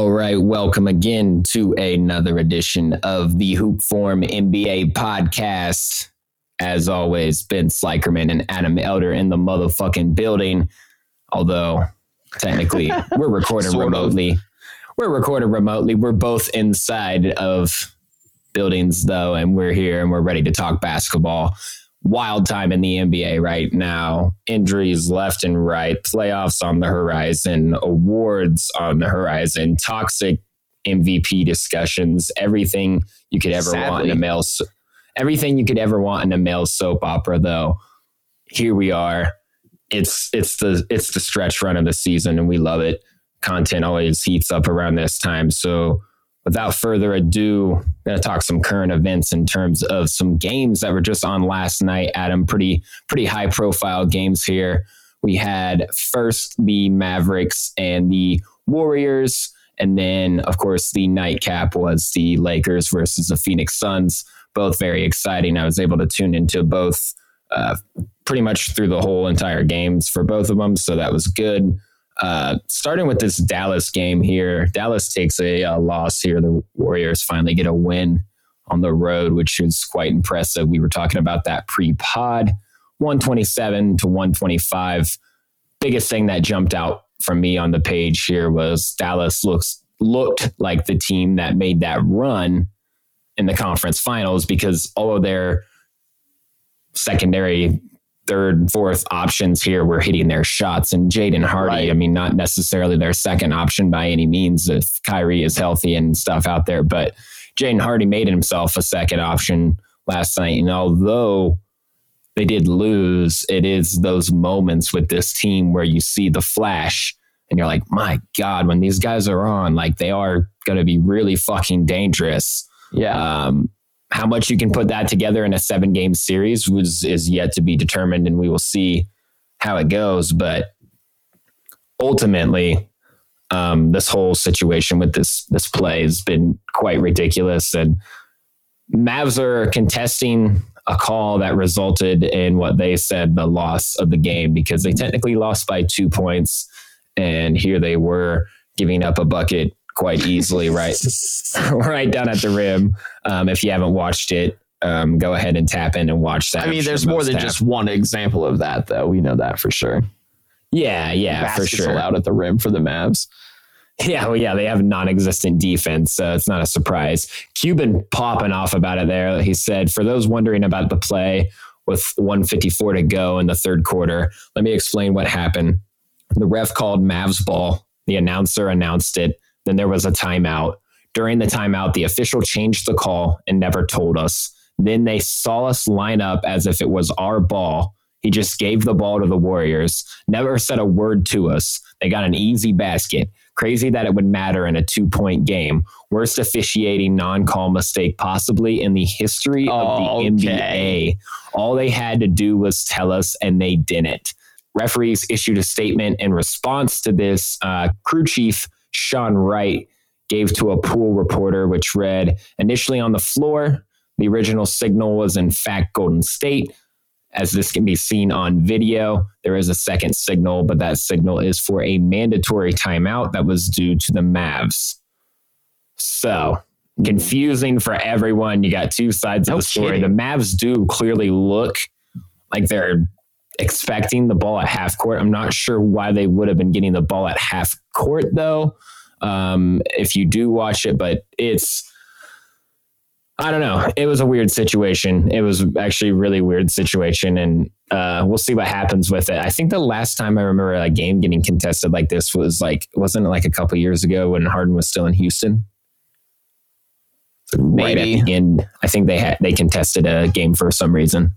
All right, welcome again to another edition of the Hoop Forum NBA podcast. As always, Ben Slikerman and Adam Elder in the motherfucking building. Although technically we're recording remotely. Of. We're recording remotely. We're both inside of buildings though, and we're here and we're ready to talk basketball wild time in the NBA right now. Injuries left and right, playoffs on the horizon, awards on the horizon, toxic MVP discussions, everything you could ever Sadly. want in a male everything you could ever want in a male soap opera though. Here we are. It's it's the it's the stretch run of the season and we love it. Content always heats up around this time. So without further ado, I'm going to talk some current events in terms of some games that were just on last night. Adam, pretty pretty high profile games here. We had first the Mavericks and the Warriors, and then of course the nightcap was the Lakers versus the Phoenix Suns. Both very exciting. I was able to tune into both uh, pretty much through the whole entire games for both of them, so that was good. Uh, starting with this Dallas game here, Dallas takes a, a, loss here. The Warriors finally get a win on the road, which is quite impressive. We were talking about that pre pod 127 to 125. Biggest thing that jumped out from me on the page here was Dallas looks looked like the team that made that run in the conference finals because all of their secondary third, fourth options here were hitting their shots. And Jaden Hardy, right. I mean, not necessarily their second option by any means if Kyrie is healthy and stuff out there, but Jaden Hardy made himself a second option last night. And although they did lose, it is those moments with this team where you see the flash and you're like, my God, when these guys are on, like they are going to be really fucking dangerous. Yeah. Um, how much you can put that together in a seven game series was is yet to be determined, and we will see how it goes. But ultimately, um, this whole situation with this this play has been quite ridiculous, and Mavs are contesting a call that resulted in what they said the loss of the game because they technically lost by two points, and here they were giving up a bucket quite easily, right, right down at the rim. Um, if you haven't watched it, um, go ahead and tap in and watch that. I mean, there's more than just one example of that, though. We know that for sure. Yeah, yeah, Baskets for sure. Allowed at the rim for the Mavs. Yeah, well, yeah, they have non-existent defense, so it's not a surprise. Cuban popping off about it there. He said, "For those wondering about the play with 154 to go in the third quarter, let me explain what happened. The ref called Mavs ball. The announcer announced it. Then there was a timeout. During the timeout, the official changed the call and never told us. Then they saw us line up as if it was our ball. He just gave the ball to the Warriors, never said a word to us. They got an easy basket. Crazy that it would matter in a two point game. Worst officiating non call mistake possibly in the history of the okay. NBA. All they had to do was tell us, and they didn't. Referees issued a statement in response to this. Uh, crew chief Sean Wright gave to a pool reporter, which read Initially on the floor, the original signal was in fact Golden State. As this can be seen on video, there is a second signal, but that signal is for a mandatory timeout that was due to the Mavs. So, confusing for everyone. You got two sides no of the story. Kidding. The Mavs do clearly look like they're expecting the ball at half court. I'm not sure why they would have been getting the ball at half court though. Um, if you do watch it, but it's I don't know. It was a weird situation. It was actually a really weird situation, and uh, we'll see what happens with it. I think the last time I remember a game getting contested like this was like wasn't it like a couple years ago when Harden was still in Houston? So right Maybe. at the end, I think they had they contested a game for some reason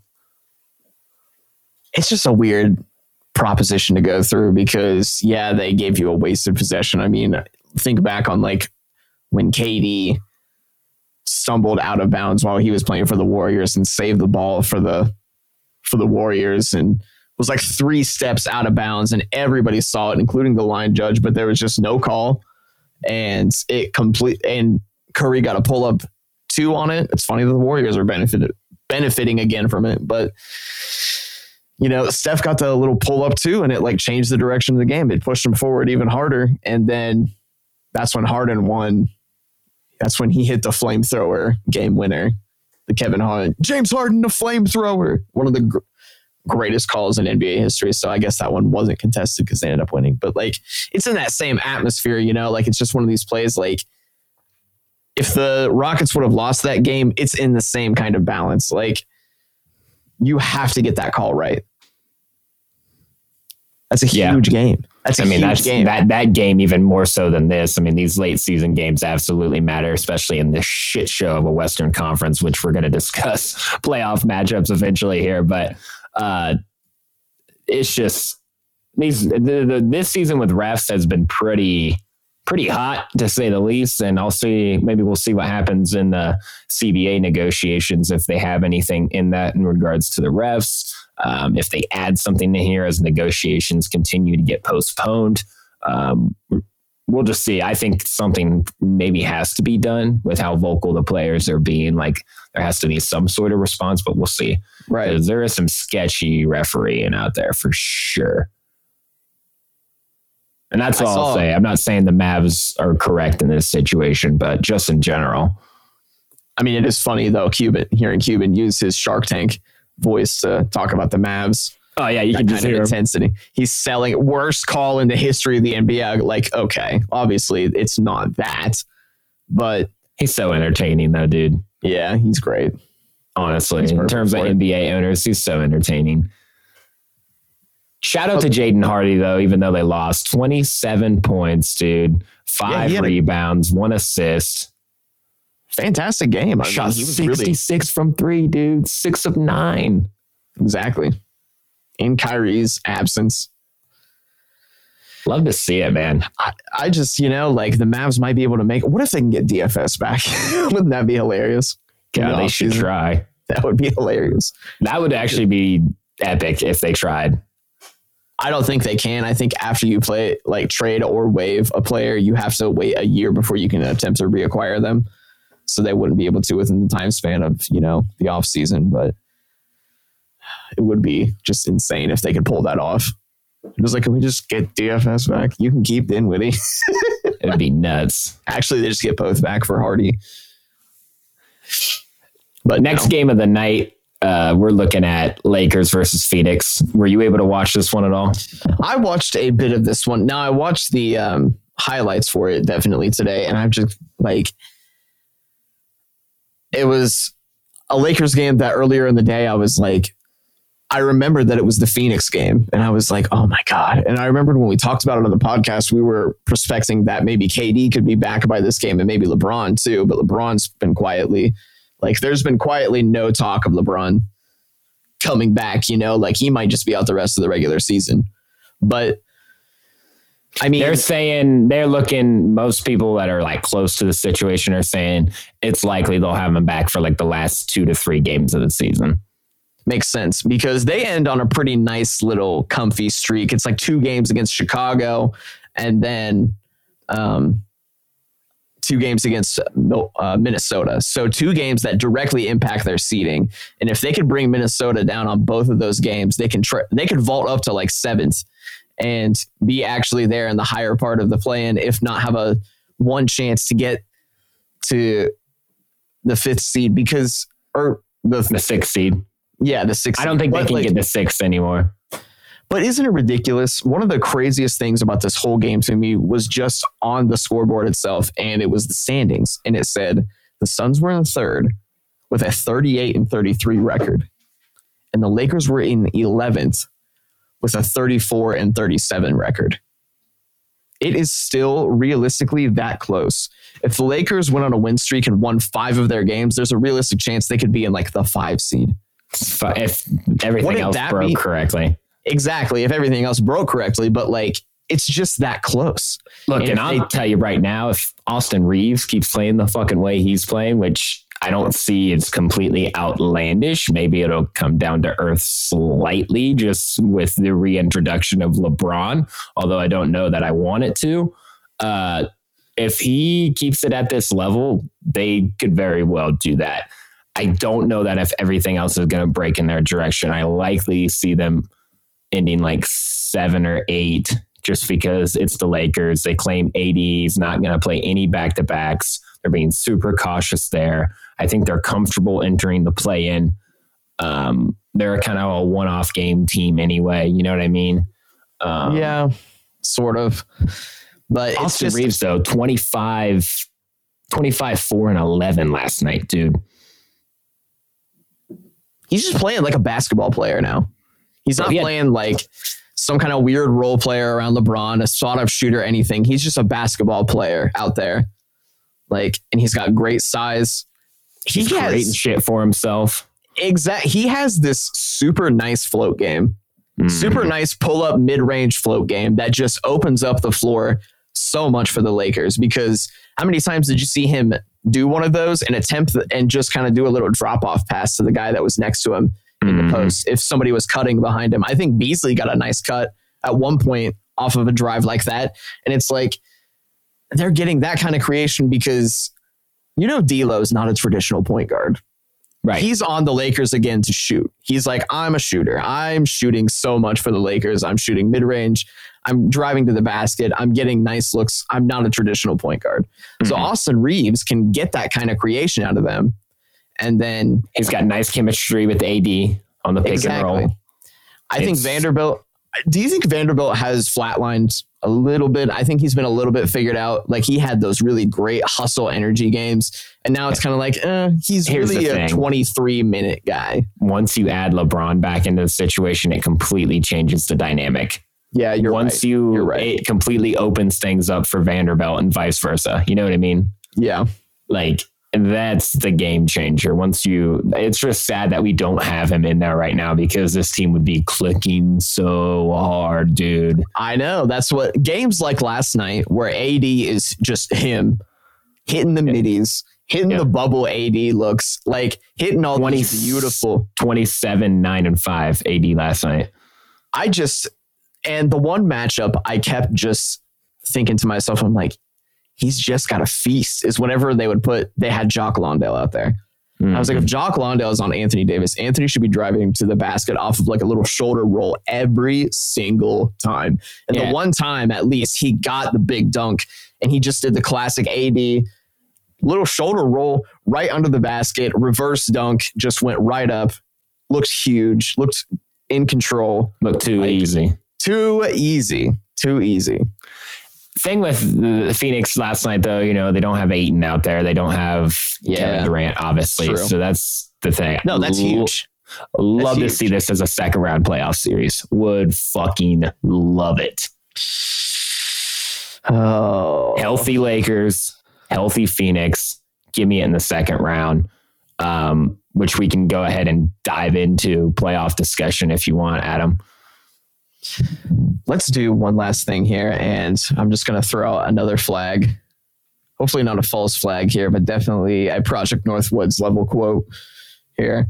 it's just a weird proposition to go through because yeah, they gave you a wasted possession. I mean, think back on like when KD stumbled out of bounds while he was playing for the Warriors and saved the ball for the for the Warriors and was like three steps out of bounds and everybody saw it, including the line judge, but there was just no call. And it complete and Curry got a pull up two on it. It's funny that the Warriors are benefited benefiting again from it, but you know, Steph got the little pull up too, and it like changed the direction of the game. It pushed him forward even harder. And then that's when Harden won. That's when he hit the flamethrower game winner, the Kevin Harden, James Harden, the flamethrower, one of the gr- greatest calls in NBA history. So I guess that one wasn't contested because they ended up winning. But like, it's in that same atmosphere, you know. Like it's just one of these plays. Like if the Rockets would have lost that game, it's in the same kind of balance. Like you have to get that call right. That's a Yeah. huge game. That's a I mean, huge that's game. that that game even more so than this. I mean, these late season games absolutely matter, especially in this shit show of a Western Conference, which we're going to discuss playoff matchups eventually here. But uh, it's just these the, the, this season with refs has been pretty pretty hot to say the least. And I'll see maybe we'll see what happens in the CBA negotiations if they have anything in that in regards to the refs. Um, if they add something to here as negotiations continue to get postponed, um, we'll just see. I think something maybe has to be done with how vocal the players are being. Like there has to be some sort of response, but we'll see. right. There is some sketchy refereeing out there for sure. And that's all I'll say. I'm not saying the Mavs are correct in this situation, but just in general. I mean, it is funny though. Cuban hearing Cuban use his Shark Tank voice to talk about the Mavs. Oh yeah, you That can just hear him. intensity. He's selling worst call in the history of the NBA. Like, okay, obviously it's not that, but He's so entertaining though, dude. yeah, he's great. honestly. He's In terms of it. NBA owners, he's so entertaining. Shout out to Jaden Hardy, though, even though they lost 27 points, dude. Five he had a- rebounds, one assist. Fantastic game. I mean, Shot he was 66 from three, dude. Six of nine. exactly in Kyrie's absence. Love to see it, man. I, I just, you know, like the Mavs might be able to make. What if they can get DFS back? Wouldn't that be hilarious? Yeah, the they should offseason? try. That would be hilarious. That would actually be epic if they tried. I don't think they can. I think after you play like trade or waive a player, you have to wait a year before you can attempt to reacquire them. So they wouldn't be able to within the time span of, you know, the off season, but it would be just insane if they could pull that off. It was like, can we just get DFS back? You can keep Dinwiddie. It'd be nuts. Actually, they just get both back for Hardy. But Next no. game of the night, uh, we're looking at Lakers versus Phoenix. Were you able to watch this one at all? I watched a bit of this one. Now I watched the um, highlights for it definitely today, and I'm just like, it was a Lakers game that earlier in the day I was like, I remembered that it was the Phoenix game, and I was like, oh my god! And I remembered when we talked about it on the podcast, we were prospecting that maybe KD could be back by this game, and maybe LeBron too. But LeBron's been quietly, like, there's been quietly no talk of LeBron coming back. You know, like he might just be out the rest of the regular season. But I mean, They're saying they're looking. Most people that are like close to the situation are saying it's likely they'll have him back for like the last two to three games of the season. makes sense because they end on a pretty nice little comfy streak. It's like two games against Chicago and then um, two games against uh, Minnesota. So two games that directly impact their seeding. And if they could bring Minnesota down on both of those games, they can tr- they could vault up to like seventh and be actually there in the higher part of the play-in, if not have a one chance to get to the fifth seed because or the The sixth seed. yeah the sixth. I don't think they can like, get the sixth anymore. But isn't it ridiculous? One of the craziest things about this whole game to me was just on the scoreboard itself, and it was the standings. And it said the Suns were in third with a 38 and 33 record, and the Lakers were in 11th with a 34 and 37 record. It is still realistically that close. If the Lakers went on a win streak and won five of their games, there's a realistic chance they could be in like the five seed. If everything Wouldn't else broke be- correctly. Exactly. If everything else broke correctly, but like it's just that close. Look, And and, I'll they- tell you right now, if Austin Reaves keeps playing the fucking way he's playing, which I don't see is completely outlandish, maybe it'll come down to earth slightly just with the reintroduction of LeBron, although I don't know that I want it to. Uh, if he keeps it at this level, they could very well do that. I don't know that if everything else is going to break in their direction. I likely see them ending like seven or eight just because it's the Lakers. They claim AD is not going to play any back to backs. They're being super cautious there. I think they're comfortable entering the play in. Um, they're kind of a one off game team anyway. You know what I mean? Um, yeah, sort of. But Austin just, Reaves, though, 25, 25, 4, and 11 last night, dude. He's just playing like a basketball player now. He's not playing like some kind of weird role player around LeBron, a spot up shooter, anything. He's just a basketball player out there. Like, and he's got great size. He's he has, shit for himself. Exact. He has this super nice float game, mm. super nice pull up mid range float game that just opens up the floor so much for the Lakers. Because how many times did you see him do one of those and attempt and just kind of do a little drop off pass to the guy that was next to him in the mm-hmm. post if somebody was cutting behind him? I think Beasley got a nice cut at one point off of a drive like that, and it's like they're getting that kind of creation because you know D'Lo is not a traditional point guard. Right. He's on the Lakers again to shoot. He's like, I'm a shooter. I'm shooting so much for the Lakers. I'm shooting mid range. I'm driving to the basket. I'm getting nice looks. I'm not a traditional point guard. Mm-hmm. So Austin Reaves can get that kind of creation out of them. And then he's got nice chemistry with AD on the pick exactly. and roll. I it's, think Vanderbilt. Do you think Vanderbilt has flatlined a little bit. I think he's been a little bit figured out. Like he had those really great hustle energy games, and now it's kind of like eh, he's really a 23 minute guy. Once you add LeBron back into the situation, it completely changes the dynamic. Yeah, you're once right. you you're right. it completely opens things up for Vanderbilt and vice versa. You know what I mean? Yeah. Like that's the game changer. Once you, it's just sad that we don't have him in there right now because this team would be clicking so hard, dude. I know. That's what games like last night where AD is just him hitting the yeah. middies, hitting yeah. the bubble AD looks like hitting all 20, these beautiful 27, 9, and 5 AD last night. I just, and the one matchup I kept just thinking to myself, I'm like, he's just got a feast is whenever they would put they had Jock Landale out there. Mm-hmm. I was like, if mm-hmm. Jock Landale is on Anthony Davis, Anthony should be driving to the basket off of like a little shoulder roll every single time. And yeah. the one time at least he got the big dunk and he just did the classic AD little shoulder roll right under the basket, reverse dunk, just went right up, looked huge, looked in control. Looked too like, easy. Too easy. Too easy thing with the Phoenix last night, though, you know, they don't have Ayton out there. They don't have yeah. Kevin Durant, obviously. True. So that's the thing. No, that's huge. Love that's to see this as a second round playoff series. Would fucking love it. Oh. Healthy Lakers, healthy Phoenix. Give me it in the second round. Um, which we can go ahead and dive into playoff discussion if you want, Adam let's do one last thing here. And I'm just going to throw out another flag. Hopefully, not a false flag here, but definitely a Project Northwoods level quote here.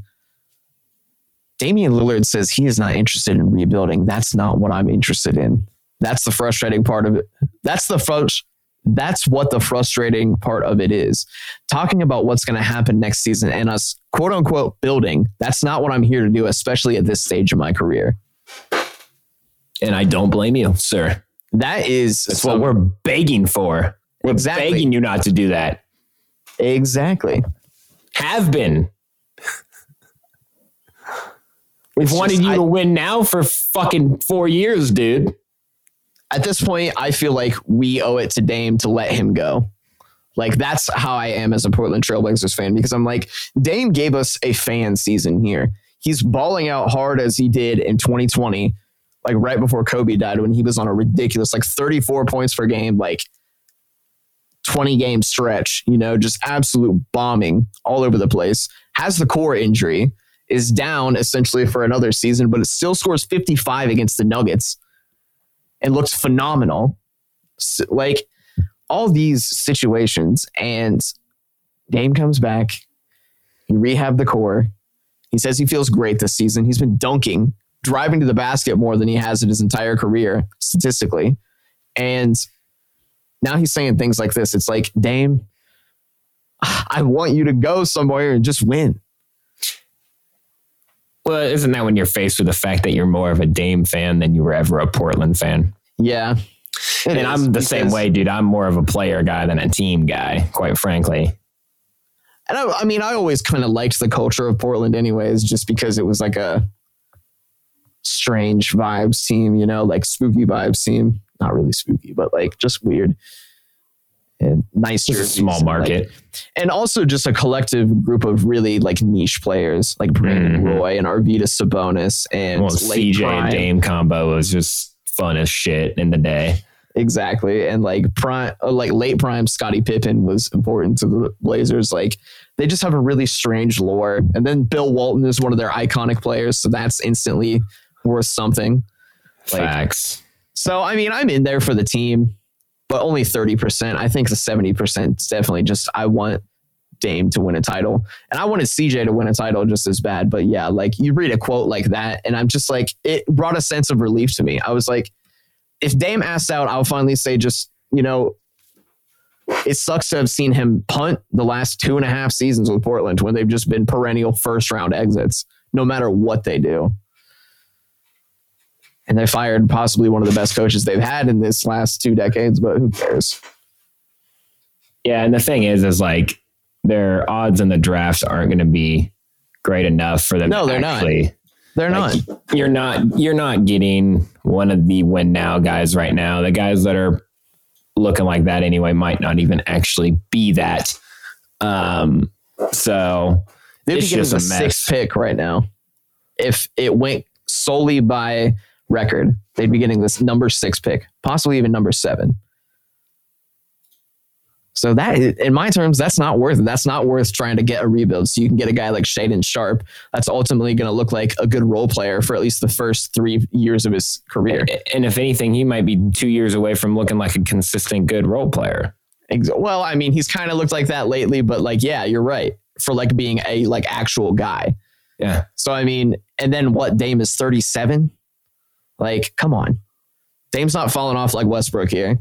Damian Lillard says he is not interested in rebuilding. That's not what I'm interested in. That's the frustrating part of it. That's the frust- that's what the frustrating part of it is. Talking about what's going to happen next season and us quote unquote building, that's not what I'm here to do, especially at this stage of my career. And I don't blame you, sir. That is That's what we're begging for. We're exactly. begging you not to do that. Exactly. Have been. We've it's wanted just, you I, to win now for fucking four years, dude. At this point, I feel like we owe it to Dame to let him go. Like that's how I am as a Portland Trailblazers fan because I'm like Dame gave us a fan season here. He's balling out hard as he did in 2020 like right before Kobe died when he was on a ridiculous like 34 points per game, like 20 game stretch, you know, just absolute bombing all over the place. Has the core injury, is down essentially for another season, but it still scores 55 against the Nuggets and looks phenomenal. So, like all these situations, and Dame comes back, he rehab the core. He says he feels great this season. He's been dunking driving to the basket more than he has in his entire career statistically. And now he's saying things like this. It's like, Dame, I want you to go somewhere and just win. Well, isn't that when you're faced with the fact that you're more of a Dame fan than you were ever a Portland fan? Yeah. And is, I'm the same way, dude. I'm more of a player guy than a team guy, quite frankly. And I, I mean, I always kind of liked the culture of Portland, anyways, just because it was like a strange vibes team, you know, like spooky vibes team. Not really spooky, but like just weird and nice. Just a jerseys small and, like, market. and also just a collective group of really like niche players, like Brandon Mhm. Roy and Arvydas Sabonis and well, late CJ prime. and Dame combo was just fun as shit in the day. Exactly. And like prime, uh, like late prime Scottie Pippen was important to the Blazers. Like they just have a really strange lore. And then Bill Walton is one of their iconic players. So that's instantly worth something. Like- Facts. So, I mean, I'm in there for the team, but only 30%. I think the 70% is definitely just, I want Dame to win a title. And I wanted CJ to win a title just as bad. But yeah, like you read a quote like that, and I'm just like, it brought a sense of relief to me. I was like, if Dame asked out, I'll finally say, just, you know, it sucks to have seen him punt the last two and a half seasons with Portland when they've just been perennial first round exits, no matter what they do. And they fired possibly one of the best coaches they've had in this last two decades, but who cares? Yeah, and the thing is, is like their odds in the drafts aren't going to be great enough for them. No, to they're not. They're Like, not. You're not. You're not getting one of the win now guys right now. The guys that are looking like that anyway might not even actually be that. Um. So They'd be it's just a mess. sixth pick right now. If it went solely by record, they'd be getting this number six pick, possibly even number seven. So that, in my terms, that's not worth it. That's not worth trying to get a rebuild. So you can get a guy like Shaedon Sharpe. That's ultimately going to look like a good role player for at least the first three years of his career. And if anything, he might be two years away from looking like a consistent good role player. Well, I mean, he's kind of looked like that lately, but like, yeah, you're right. For like being a like actual guy. Yeah. So I mean, and then what? Dame is 37. Like, come on. Dame's not falling off like Westbrook here.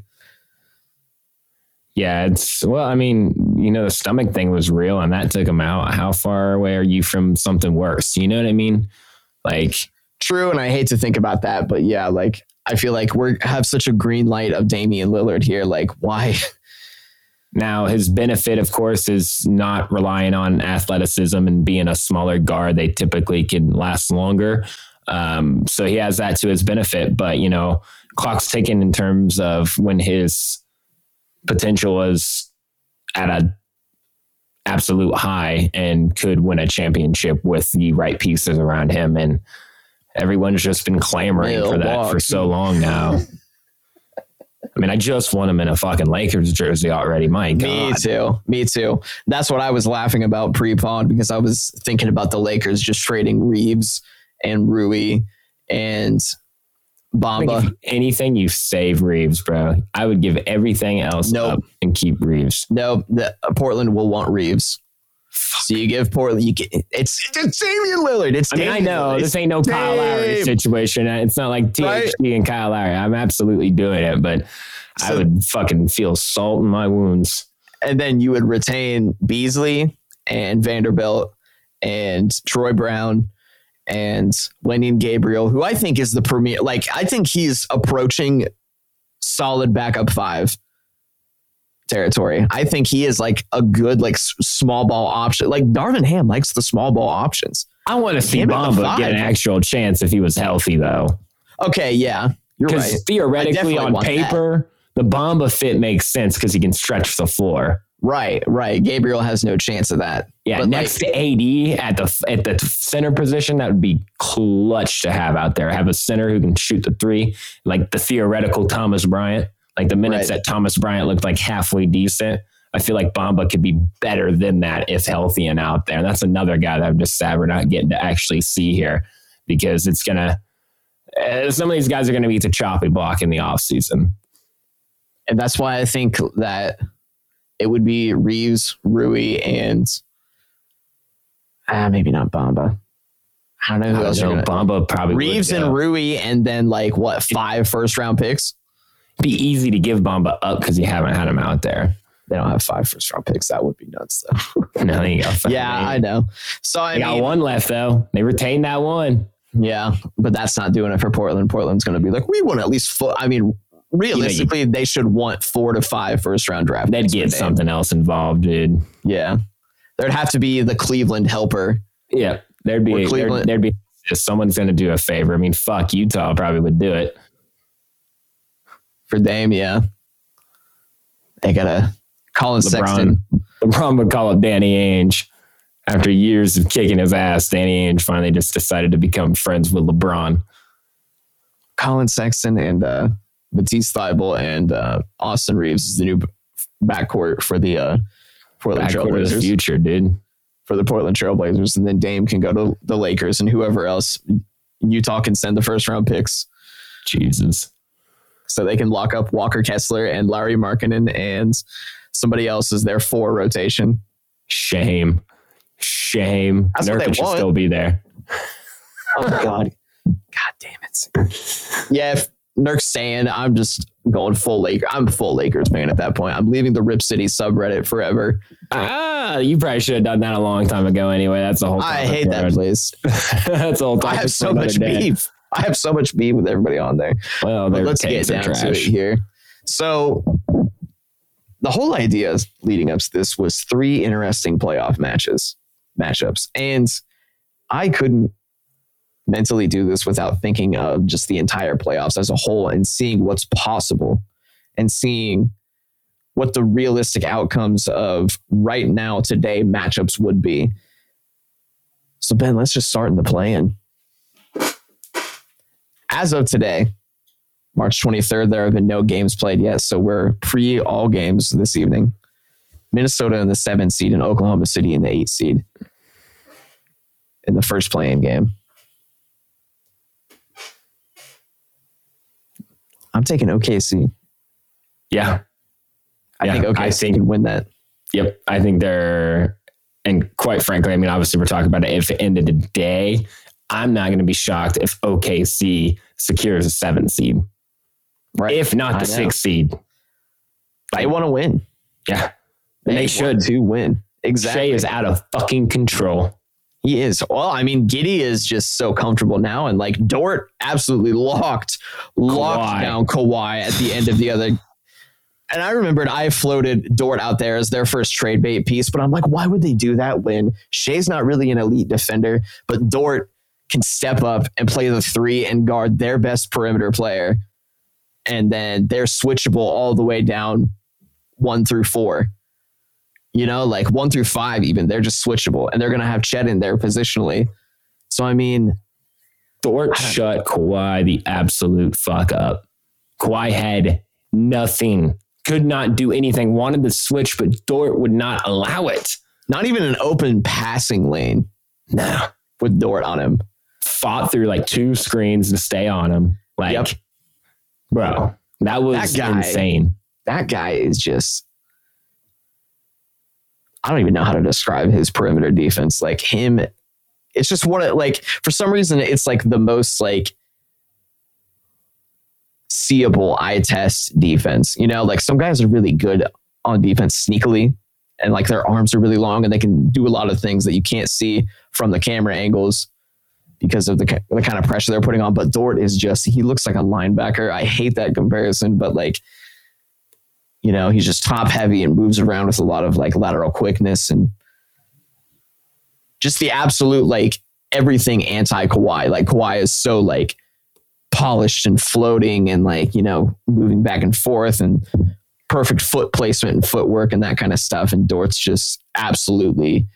Yeah, it's well, I mean, you know, the stomach thing was real and that took him out. How far away are you from something worse? You know what I mean? Like, True, and I hate to think about that, but yeah, like I feel like we have such a green light of Damian Lillard here. Like, why? now his benefit, of course, is not relying on athleticism and being a smaller guard. They typically can last longer. Um, so he has that to his benefit. But, you know, clock's ticking in terms of when his potential is at a absolute high and could win a championship with the right pieces around him. And everyone's just been clamoring for that for so long now. I mean, I just want him in a fucking Lakers jersey already. My Me too. Me too. That's what I was laughing about pre-pod because I was thinking about the Lakers just trading Reaves and Rui and Bamba. anything, you save Reaves, bro. I would give everything else Nope. up and keep Reaves. No, the, uh, Portland will want Reaves. So you give Portland. You get it's it's Damian Lillard. It's I mean, I know Lillard. this ain't no Kyle Lowry situation. It's not like THT Right. and Kyle Lowry. I'm absolutely doing it, but I would fucking feel salt in my wounds. and then you would retain Beasley and Vanderbilt and Troy Brown and Wenyen Gabriel, who I think is the premier. Like I think he's approaching solid backup five territory. I think he is like a good like s- small ball option. Like Darvin Ham likes the small ball options. I want to see Bamba get an actual chance if he was healthy, though. Okay, yeah, you're Because right. theoretically, on want that. paper, the Bamba fit makes sense because he can stretch the floor. Right, right. Gabriel has no chance of that. Yeah, But, next to AD at the at the center position, that would be clutch to have out there. Have a center who can shoot the three, like the theoretical Thomas Bryant. Like the minutes Right. that Thomas Bryant looked like halfway decent. I feel like Bamba could be better than that if healthy and out there. And that's another guy that I'm just sad we're not getting to actually see here because it's gonna. Uh, some of these guys are going to be the choppy block in the offseason. and that's why I think that it would be Reaves, Rui, and ah, maybe not Bamba. I don't know I who don't else know, gonna. Bamba probably would Reaves and Rui, and then like what five first round picks? be easy to give Bamba up because you haven't had him out there. They don't have five first round picks. That would be nuts, though. No, there you go. yeah, I know. So I They got one left though. They retained that one. yeah, but that's not doing it for Portland. Portland's going to be like, we want at least. Full, I mean, realistically, they should want four to five first round draft. They'd get something else involved, dude. Yeah, there'd have to be the Cleveland helper. Yeah, there'd be Or there'd, there'd be someone's going to do a favor. I mean, fuck, Utah probably would do it. for Dame. Yeah, they gotta Collin Sexton. LeBron would call it Danny Ainge. After years of kicking his ass, Danny Ainge finally just decided to become friends with LeBron. Collin Sexton and uh, Matisse Thybulle and uh, Austin Reaves is the new backcourt for the uh, Portland Back to the Trailblazers. future, dude. For the Portland Trailblazers, and then Dame can go to the Lakers and whoever else. Utah can send the first round picks Jesus. so they can lock up Walker Kessler and Lauri Markkanen and somebody else is their four rotation. Shame. Shame. That's what they Nurkic should want. still be there. Oh God, God damn it! Yeah, if Nurk's saying, I'm just going full Laker. I'm full Lakers fan at that point. I'm leaving the Rip City subreddit forever. Ah, you probably should have done that a long time ago anyway. That's the whole I hate that place. That's the whole I have so much day. beef. I have so much beef with everybody on there. Well, let's get down to it here. So the whole idea leading up to this was three interesting playoff matches, matchups. And I couldn't mentally do this without thinking of just the entire playoffs as a whole and seeing what's possible and seeing what the realistic outcomes of right now today matchups would be. So Ben, let's just start in the play-in. As of today, March 23rd, there have been no games played yet, so we're pre all games this evening. Minnesota in the seven seed and Oklahoma City in the eight seed in the first playing game. I'm taking OKC. Yeah. I Yeah, think OKC I think- can win that. Yep. I think they're, and quite frankly, I mean, obviously, we're talking about it. If at the end of the day, I'm not going to be shocked if OKC secures a seven seed, Right. if not the six seed. they want to win. Yeah. And they should. to win. Exactly. Shai is out of fucking control. He is. Well, I mean, Giddey is just so comfortable now, and like Dort absolutely locked, locked Kawhi. down Kawhi at the end of the other. And I remembered I floated Dort out there as their first trade bait piece, but I'm like, why would they do that when Shai's not really an elite defender, but Dort can step up and play the three and guard their best perimeter player, and then they're switchable all the way down one through four you know, like one through five, even they're just switchable and they're going to have Chet in there positionally. So, I mean, Dort shut Kawhi the absolute fuck up. Kawhi had nothing, could not do anything, wanted to switch, but Dort would not allow it. not even an open passing lane No. with Dort on him. Fought through like two screens to stay on him. Like, Yep. bro, that was That guy- insane. That guy is just, I don't even know how to describe his perimeter defense. Like him, it's just one of like, for some reason, it's like the most like, seeable eye test defense. You know, like some guys are really good on defense sneakily and like their arms are really long and they can do a lot of things that you can't see from the camera angles because of the, the kind of pressure they're putting on. But Dort is just, he looks like a linebacker. I hate that comparison, but like, you know, he's just top heavy and moves around with a lot of like lateral quickness and just the absolute like everything anti Kawhi. Like Kawhi is so like polished and floating and like, you know, moving back and forth and perfect foot placement and footwork and that kind of stuff. And Dort's just absolutely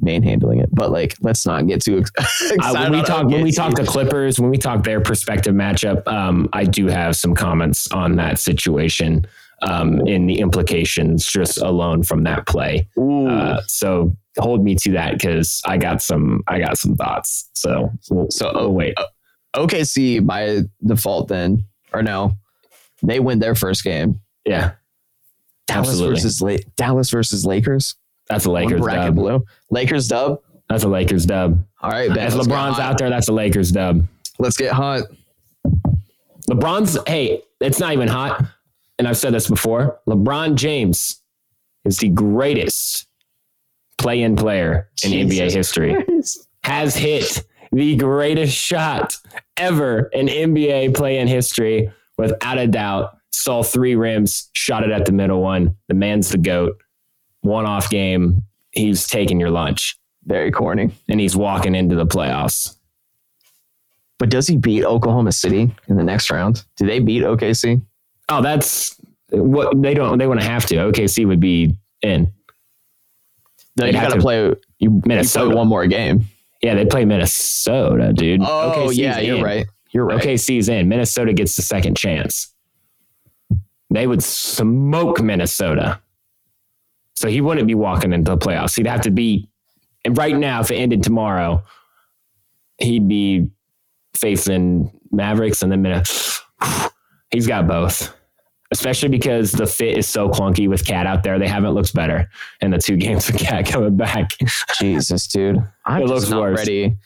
manhandling it. But like, let's not get too ex- excited. Uh, when we talk when we talk the Clippers, when we talk their perspective matchup, um, I do have some comments on that situation um, in the implications just alone from that play. Uh, so hold me to that because I got some I got some thoughts. So we'll, So, we'll wait. OKC by default then, or no, they win their first game. Yeah, Dallas Absolutely. versus La- Dallas versus Lakers. that's a One Lakers bracket dub. blue. Lakers dub. That's a Lakers dub. All right, Ben. If LeBron's out there, that's a Lakers dub. Let's get hot. LeBron's hey, it's not even hot. And I've said this before. LeBron James is the greatest play-in player in NBA Jesus history. Has hit the greatest shot ever in NBA play-in history, without a doubt. saw three rims, shot it at the middle one. The man's the goat. One off game. He's taking your lunch Very corny. and he's walking into the playoffs. But does he beat Oklahoma City in the next round? Do they beat OKC? Oh, that's what they don't. They wouldn't have to. OKC would be in. No, you have got to play. You, you play Minnesota. one more game. Yeah, they play Minnesota, dude. Oh OKC's yeah, you're in. right. You're right. OKC's in. Minnesota gets the second chance. They would smoke Minnesota. So he wouldn't be walking into the playoffs. He'd have to be, and right now, if it ended tomorrow, he'd be facing Mavericks and then Minnesota. He's got both, especially because the fit is so clunky with KAT out there. They haven't looked better in the two games with KAT coming back. Jesus, dude. I'm It looks not worse. ready.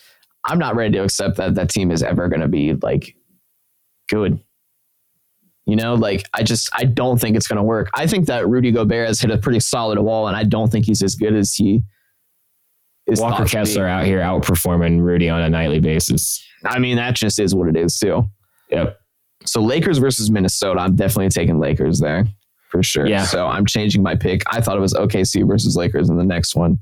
I'm not ready to accept that that team is ever going to be like good. You know, like I just I don't think it's going to work. I think that Rudy Gobert has hit a pretty solid wall, and I don't think he's as good as he is. Walker thought to be. Kessler out here outperforming Rudy on a nightly basis. I mean, that just is what it is too. Yep. So Lakers versus Minnesota. I'm definitely taking Lakers there for sure. Yeah. So I'm changing my pick. I thought it was OKC versus Lakers in the next one.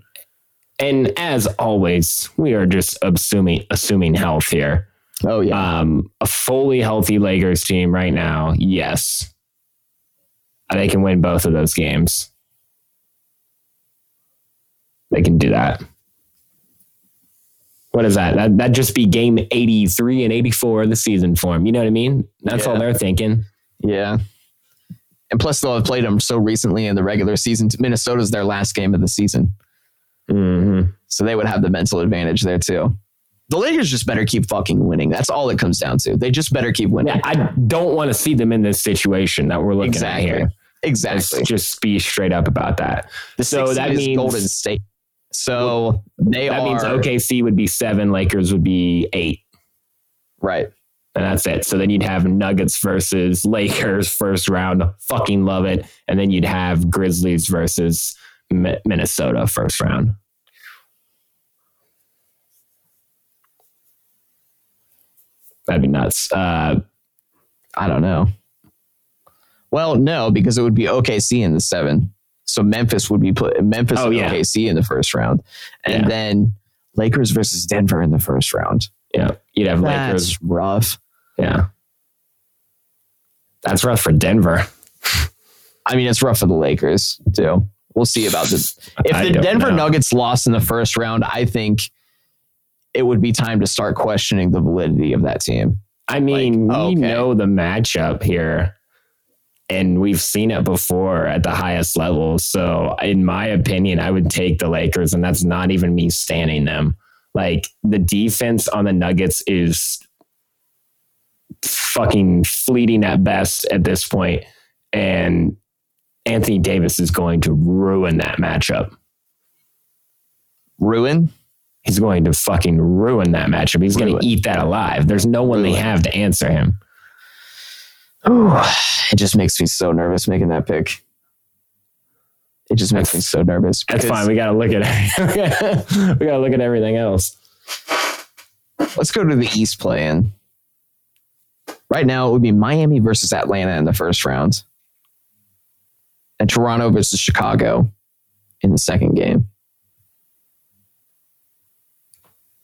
And as always, we are just assuming assuming health here. Oh yeah. Um, a fully healthy Lakers team right now, yes, they can win both of those games. They can do that. What is that? That that just be game eighty three and eighty four of the season for them. You know what I mean? That's all they're thinking. Yeah. And plus, they'll have played them so recently in the regular season. Minnesota's their last game of the season. hmm So they would have the mental advantage there, too. The Lakers just better keep fucking winning. That's all it comes down to. They just better keep winning. Yeah, I don't want to see them in this situation that we're looking exactly. at here. Exactly. Let's just be straight up about that. The so that means Golden State. So they that are means OKC would be seven, Lakers would be eight, right. and that's it. So then you'd have Nuggets versus Lakers first round. Fucking love it, and then you'd have Grizzlies versus Mi- Minnesota first round. That'd be nuts. Uh, I don't know. Well, no, because it would be OKC in the seven. So Memphis would be put Memphis Oh, and yeah. OKC in the first round, and Yeah. then Lakers versus Denver in the first round. yeah, you'd have Lakers. Rough. Yeah, that's rough for Denver. I mean, it's rough for the Lakers too. We'll see about this. If the Denver know. Nuggets lost in the first round, I think it would be time to start questioning the validity of that team. I mean, Like, we oh, okay. know the matchup here, and we've seen it before at the highest level. So, in my opinion, I would take the Lakers, and that's not even me standing them. Like the defense on the Nuggets is fucking fleeting at best at this point, and Anthony Davis is going to ruin that matchup. Ruin. He's going to fucking ruin that matchup. He's going to eat that alive. There's no one they have to answer him. Ooh, it just makes me so nervous making that pick. It just makes me so nervous. That's fine. We got to look at we got to look at everything else. Let's go to the East play-in. Right now, it would be Miami versus Atlanta in the first round, and Toronto versus Chicago in the second game.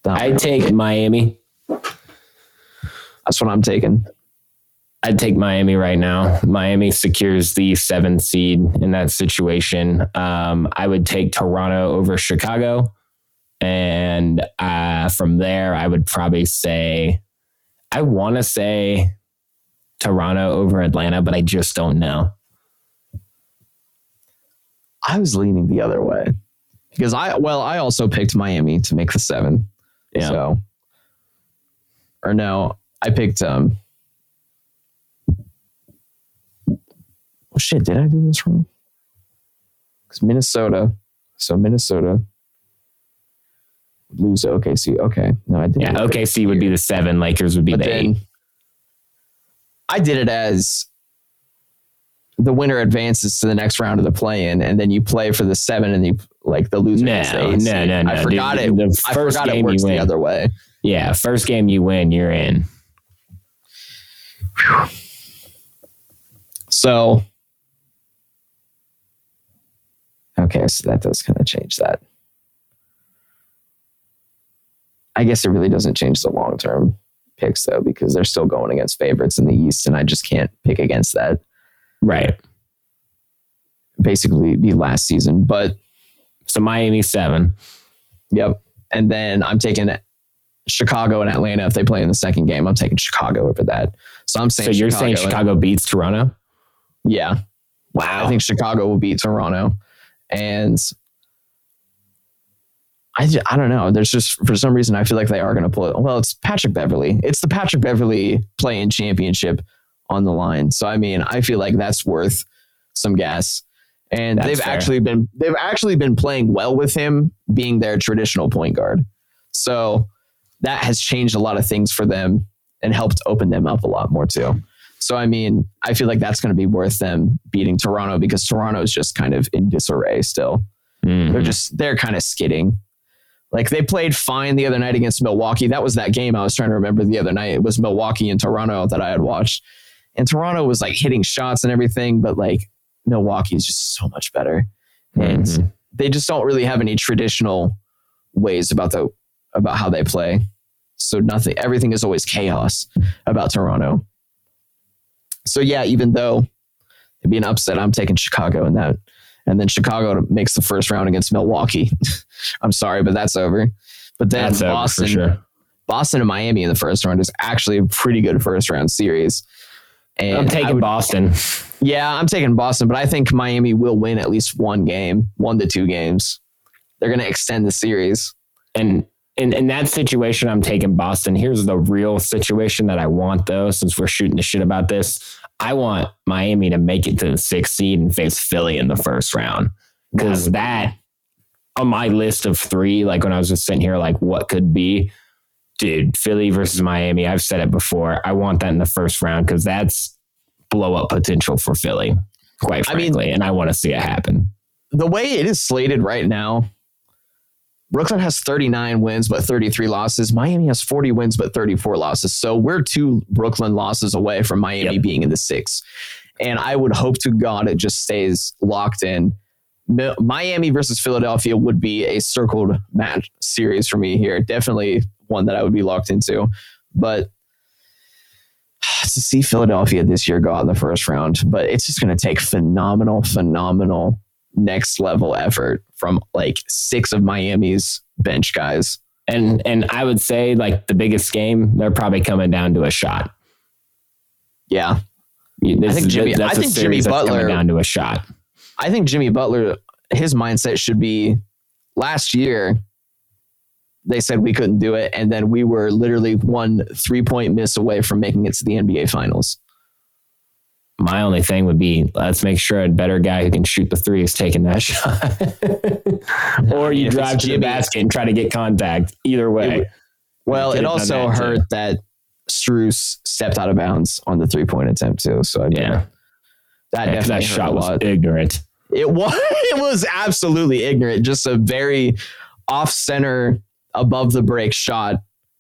I take Miami. That's what I'm taking. I'd take Miami right now. Miami secures the seventh seed in that situation. Um, I would take Toronto over Chicago, and uh, from there, I would probably say I want to say Toronto over Atlanta, but I just don't know. I was leaning the other way because I well, I also picked Miami to make the seven. Yeah. So, or no, I picked um. Well, shit, did I do this wrong? Because Minnesota, so Minnesota would lose to OKC. Okay, no, I did. Yeah, OKC would be the seven. Lakers would be but the eight. I did it as the winner advances to the next round of the play-in, and then you play for the seven, and you like the loser. No, the no, no, no. I forgot Dude, it. I forgot it works the other way. Yeah, first game you win, you're in. So, okay, so that does kind of change that. I guess it really doesn't change the long term picks though, because they're still going against favorites in the East, and I just can't pick against that. Right. Basically, be last season, but So Miami seven. yep. And then I'm taking Chicago and Atlanta if they play in the second game. I'm taking Chicago over that. So I'm saying So you're saying and- Chicago beats Toronto? yeah, Wow. I think Chicago will beat Toronto, and I, I don't know. There's just for some reason I feel like they are going to pull it. Well, it's Patrick Beverley. It's the Patrick Beverley playing championship on the line. So I mean, I feel like that's worth some gas. And That's they've fair. actually been they've actually been playing well with him being their traditional point guard. So that has changed a lot of things for them and helped open them up a lot more too. So I mean, I feel like that's going to be worth them beating Toronto because Toronto is just kind of in disarray still. Mhm. They're just they're kind of skidding. Like they played fine the other night against Milwaukee. That was that game I was trying to remember the other night. It was Milwaukee and Toronto that I had watched. And Toronto was like hitting shots and everything, but like Milwaukee is just so much better. And Mhm. they just don't really have any traditional ways about the about how they play. So nothing everything is always chaos about Toronto. So yeah, even though it'd be an upset, I'm taking Chicago in that. And then Chicago makes the first round against Milwaukee. I'm sorry, but that's over. But then That's Boston, sure. Boston and Miami in the first round is actually a pretty good first round series. And I'm taking would- Boston. yeah, I'm taking Boston, but I think Miami will win at least one game, one to two games. They're going to extend the series. And in, in that situation, I'm taking Boston. Here's the real situation that I want, though, since we're shooting the shit about this. I want Miami to make it to the sixth seed and face Philly in the first round. Because that, on my list of three, like when I was just sitting here, like what could be, dude, Philly versus Miami. I've said it before. I want that in the first round because that's blow up potential for Philly, quite I mean- frankly. and I want to see it happen. The way it is slated right now, Brooklyn has 39 wins but 33 losses. Miami has 40 wins but 34 losses. So we're two Brooklyn losses away from Miami Yep. being in the six. And I would hope to God it just stays locked in. Miami versus Philadelphia would be a circled match series for me here. Definitely one that I would be locked into. But to see Philadelphia this year go out in the first round, but it's just going to take phenomenal, phenomenal next level effort from like six of Miami's bench guys. And and I would say like the biggest game, they're probably coming down to a shot. Yeah. This think Jimmy- I think Jimmy series that's coming Butler- down to a shot. I think Jimmy Butler, his mindset should be last year, they said we couldn't do it. And then we were literally one three point miss away from making it to the NBA finals. My only thing would be let's make sure a better guy who can shoot the three is taking that shot. or you drive to the basket and try to get contact. Either way. It Well, it also that, too. hurt that Strus stepped out of bounds on the three point attempt, too. So, I mean, Yeah. that Yeah, that shot was ignorant. It was it was absolutely ignorant. Just a very off center, above the break shot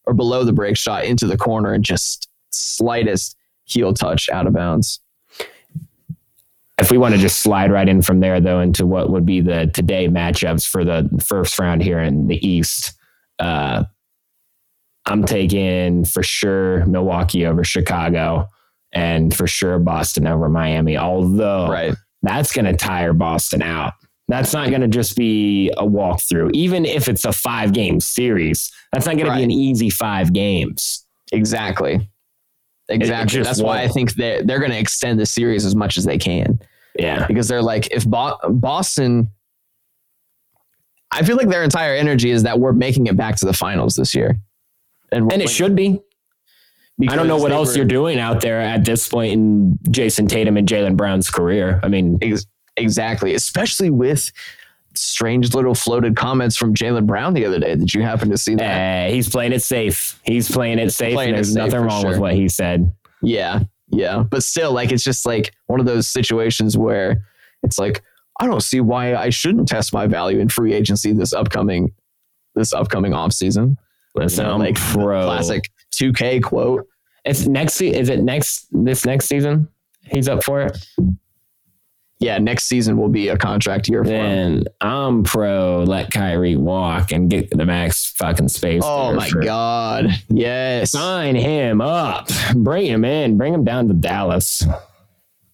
or below the break shot into the corner, and just slightest heel touch out of bounds. If we want to just slide right in from there, though, into what would be the today matchups for the first round here in the East, uh, I'm taking for sure Milwaukee over Chicago and for sure Boston over Miami. Although Right. that's going to tire Boston out. That's not going to just be a walkthrough. Even if it's a five game series, that's not going to be an easy five games. Exactly. Exactly. That's why I think they're, they're going to extend the series as much as they can Yeah. because they're like, if Bo- Boston, I feel like their entire energy is that we're making it back to the finals this year. And and it should be. I don't know what else were- you're doing out there at this point in Jayson Tatum and Jaylen Brown's career. I mean, Ex- exactly, especially with strange little floated comments from Jaylen Brown the other day. Did you happen to see that? eh, he's playing it safe. He's playing it safe. Playing and it there's safe nothing wrong sure. with what he said. Yeah, yeah, but still, like it's just like one of those situations where it's like I don't see why I shouldn't test my value in free agency this upcoming this upcoming off season. Listen, You know, like pro. Classic 2K quote. It's next. Is it next? This next season? He's up for it. Yeah, next season will be a contract year for him. Then I'm pro. Let Kyrie walk and get the max fucking space. Oh my for- god. Yes. Sign him up. Bring him in. Bring him down to Dallas.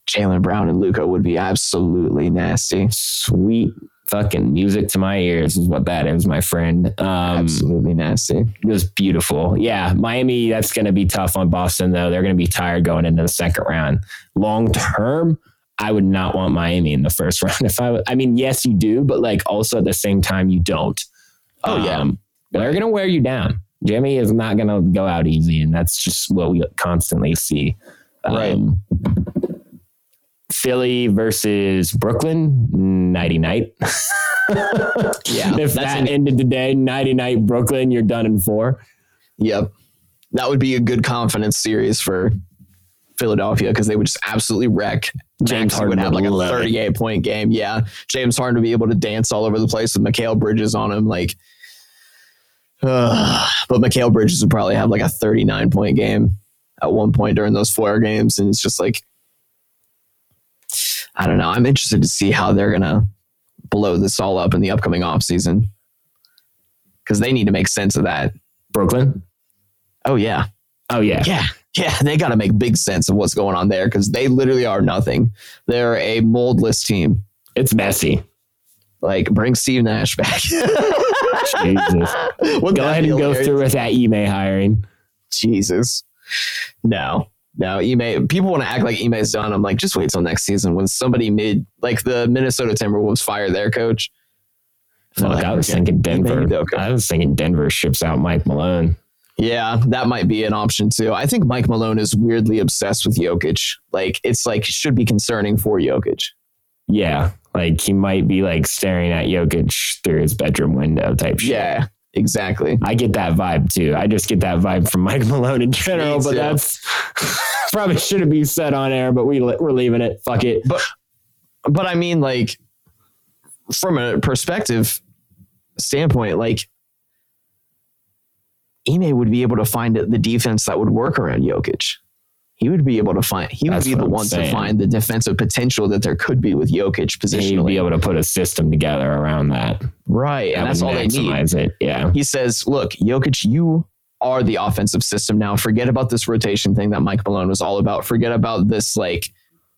Jaylen Brown and Luka would be absolutely nasty. Sweet fucking music to my ears is what that is, my friend. Um, absolutely nasty. It was beautiful. Yeah, Miami, that's going to be tough on Boston, though. They're going to be tired going into the second round. Long term, I would not want Miami in the first round. If I, I mean, yes, you do, but like also at the same time, you don't. Oh, yeah. Um, they're going to wear you down. Jimmy is not going to go out easy, and that's just what we constantly see. Right. Um, Philly versus Brooklyn, nighty night. Yeah, if that's that an- ended today, nighty night Brooklyn, you're done in four. Yep. That would be a good confidence series for Philadelphia because they would just absolutely wreck. James Harden would have like a 38 point game. Yeah. James Harden would be able to dance all over the place with Mikal Bridges on him. Like, uh, but Mikal Bridges would probably have like a 39 point game at one point during those four games. And it's just like, I don't know. I'm interested to see how they're going to blow this all up in the upcoming offseason because they need to make sense of that. Brooklyn. Oh, yeah. Oh yeah. Yeah. Yeah. They got to make big sense of what's going on there because they literally are nothing. They're a moldless team. It's messy. Like, bring Steve Nash back. Jesus. Wouldn't Go ahead and go hilarious? through with that Ime hiring. Jesus. No. No, Ime. People want to act like Ime's done. I'm like, just wait till next season when somebody mid, like the Minnesota Timberwolves, fire their coach. Fuck, like, I was thinking Denver. I was thinking Denver ships out Mike Malone. Yeah, that might be an option too. I think Mike Malone is weirdly obsessed with Jokic. Like, it's like should be concerning for Jokic. Yeah. Like he might be like staring at Jokic through his bedroom window type shit. Yeah, exactly. I get that vibe too. I just get that vibe from Mike Malone in general, but that's probably shouldn't be said on air, but we we're leaving it. Fuck it. But but I mean, like, from a perspective standpoint, like, Ime would be able to find the defense that would work around Jokic. He would be able to find. He would be the I'm one to find the defensive potential that there could be with Jokic He'd positionally. be able to put a system together around that. right, and that's all they need. it. Yeah. He says, "Look, Jokic, you are the offensive system now. Forget about this rotation thing that Mike Malone was all about. Forget about this like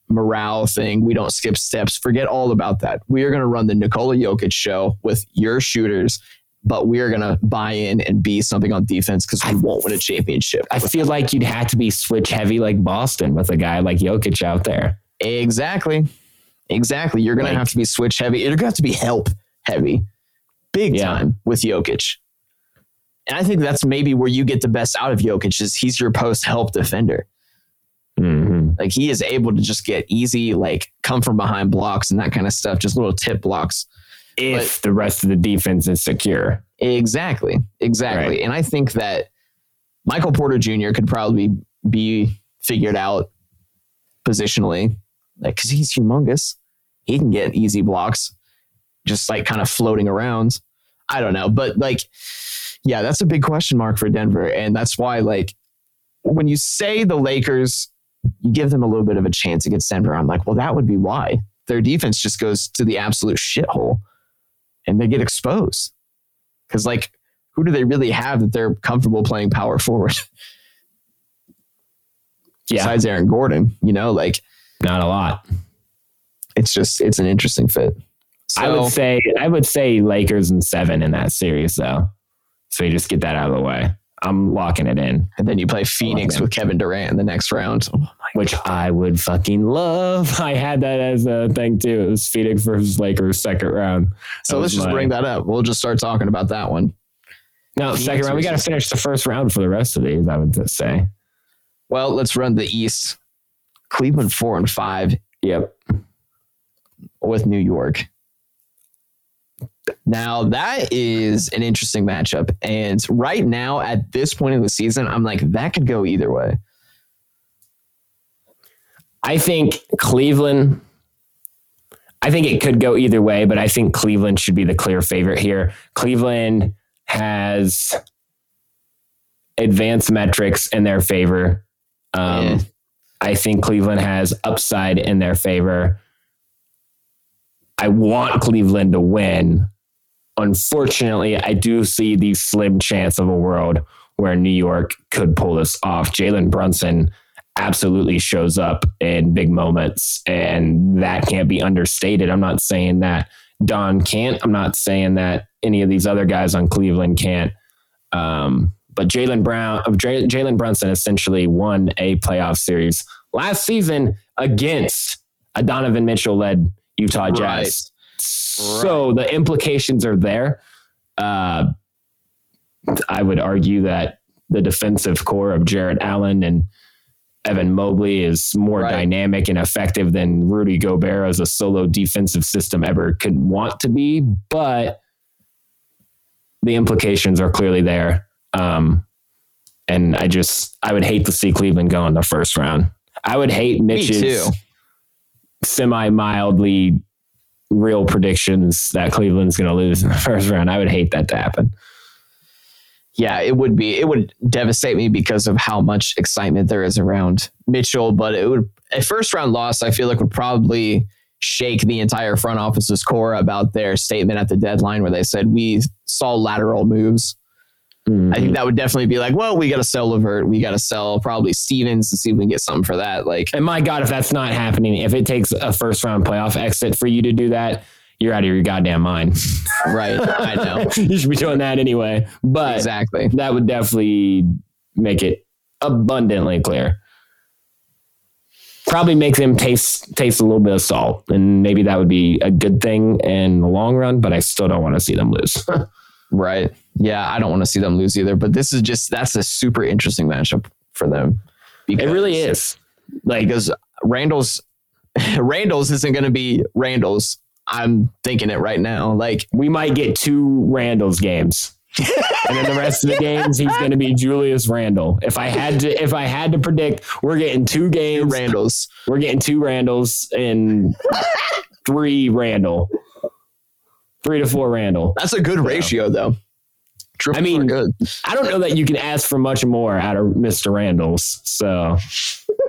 morale thing. We don't skip steps. Forget all about that. We are going to run the Nikola Jokic show with your shooters, but we are going to buy in and be something on defense because we won't win a championship. I feel like you'd have to be switch heavy like Boston with a guy like Jokic out there. Exactly, exactly. You're going Like- to have to be switch heavy. You're going to have to be help heavy, big Yeah. time with Jokic. And I think that's maybe where you get the best out of Jokic is he's your post help defender. hmm Like he is able to just get easy, like come from behind blocks and that kind of stuff, just little tip blocks. If the rest of the defense is secure. Exactly. Exactly. Right. And I think that Michael Porter Jr. could probably be figured out positionally, like, cause he's humongous. He can get easy blocks, just like kind of floating around. I don't know. But like, yeah, that's a big question mark for Denver. And that's why, like, when you say the Lakers, you give them a little bit of a chance against Denver. I'm like, well, that would be why. Their defense just goes to the absolute shithole and they get exposed. Because, like, who do they really have that they're comfortable playing power forward Yeah. besides Aaron Gordon? You know, like, Not a lot. it's just, it's an interesting fit. So, I would say I would say Lakers and seven in that series though. So you just get that out of the way. I'm locking it in, and then you play Phoenix with Kevin Durant in the next round. Oh which I would fucking love. I had that as a thing too. It was Phoenix versus Lakers second round. So let's just my- bring that up. We'll just start talking about that one. No, Phoenix second round. We got to finish the first round for the rest of these. I would say. Well, let's run the East. Cleveland four and five Yep. with New York. Now that is an interesting matchup, and right now at this point in the season, I'm like that could go either way. I think Cleveland. I think it could go either way, but I think Cleveland should be the clear favorite here. Cleveland has advanced metrics in their favor. Um, Yeah. I think Cleveland has upside in their favor. I want Cleveland to win. Unfortunately, I do see the slim chance of a world where New York could pull this off. Jalen Brunson absolutely shows up in big moments, and that can't be understated. I'm not saying that Don can't. I'm not saying that any of these other guys on Cleveland can't. Um, but Jaylen Brown, Jalen Brunson, essentially won a playoff series last season against a Donovan Mitchell led Utah Jazz. Right. So right. the implications are there. Uh, I would argue that the defensive core of Jarrett Allen and Evan Mobley is more right. dynamic and effective than Rudy Gobert as a solo defensive system ever could want to be, but the implications are clearly there. Um, and I just I would hate to see Cleveland go in the first round. I would hate Mitch's semi mildly real predictions that Cleveland's going to lose in the first round. I would hate that to happen. Yeah, it would be. It would devastate me because of how much excitement there is around Mitchell. But it would a first round loss. I feel like would probably shake the entire front office's core about their statement at the deadline where they said we saw lateral moves Mm-hmm. I think that would definitely be like, well, we got to sell LeVert. We got to sell probably Stevens to see if we can get something for that. Like, and my God, if that's not happening, if it takes a first round playoff exit for you to do that, you're out of your goddamn mind. right. I know. you should be doing that anyway. But exactly. That would definitely make it abundantly clear. Probably make them taste taste a little bit of salt, and maybe that would be a good thing in the long run. But I still don't want to see them lose. right. Yeah, I don't want to see them lose either. But this is just that's a super interesting matchup for them. Because, it really is. Like because Randall's Randall's isn't going to be Randall's. I'm thinking it right now. Like we might get two Randall's games. and then the rest of the games he's going to be Julius Randle. If I had to, if I had to predict, we're getting two games. Two Randalls. We're getting two Randalls and three Randall. Three to four Randall. That's a good yeah. ratio, though. I mean, I don't know that you can ask for much more out of Mr. Randall's. So,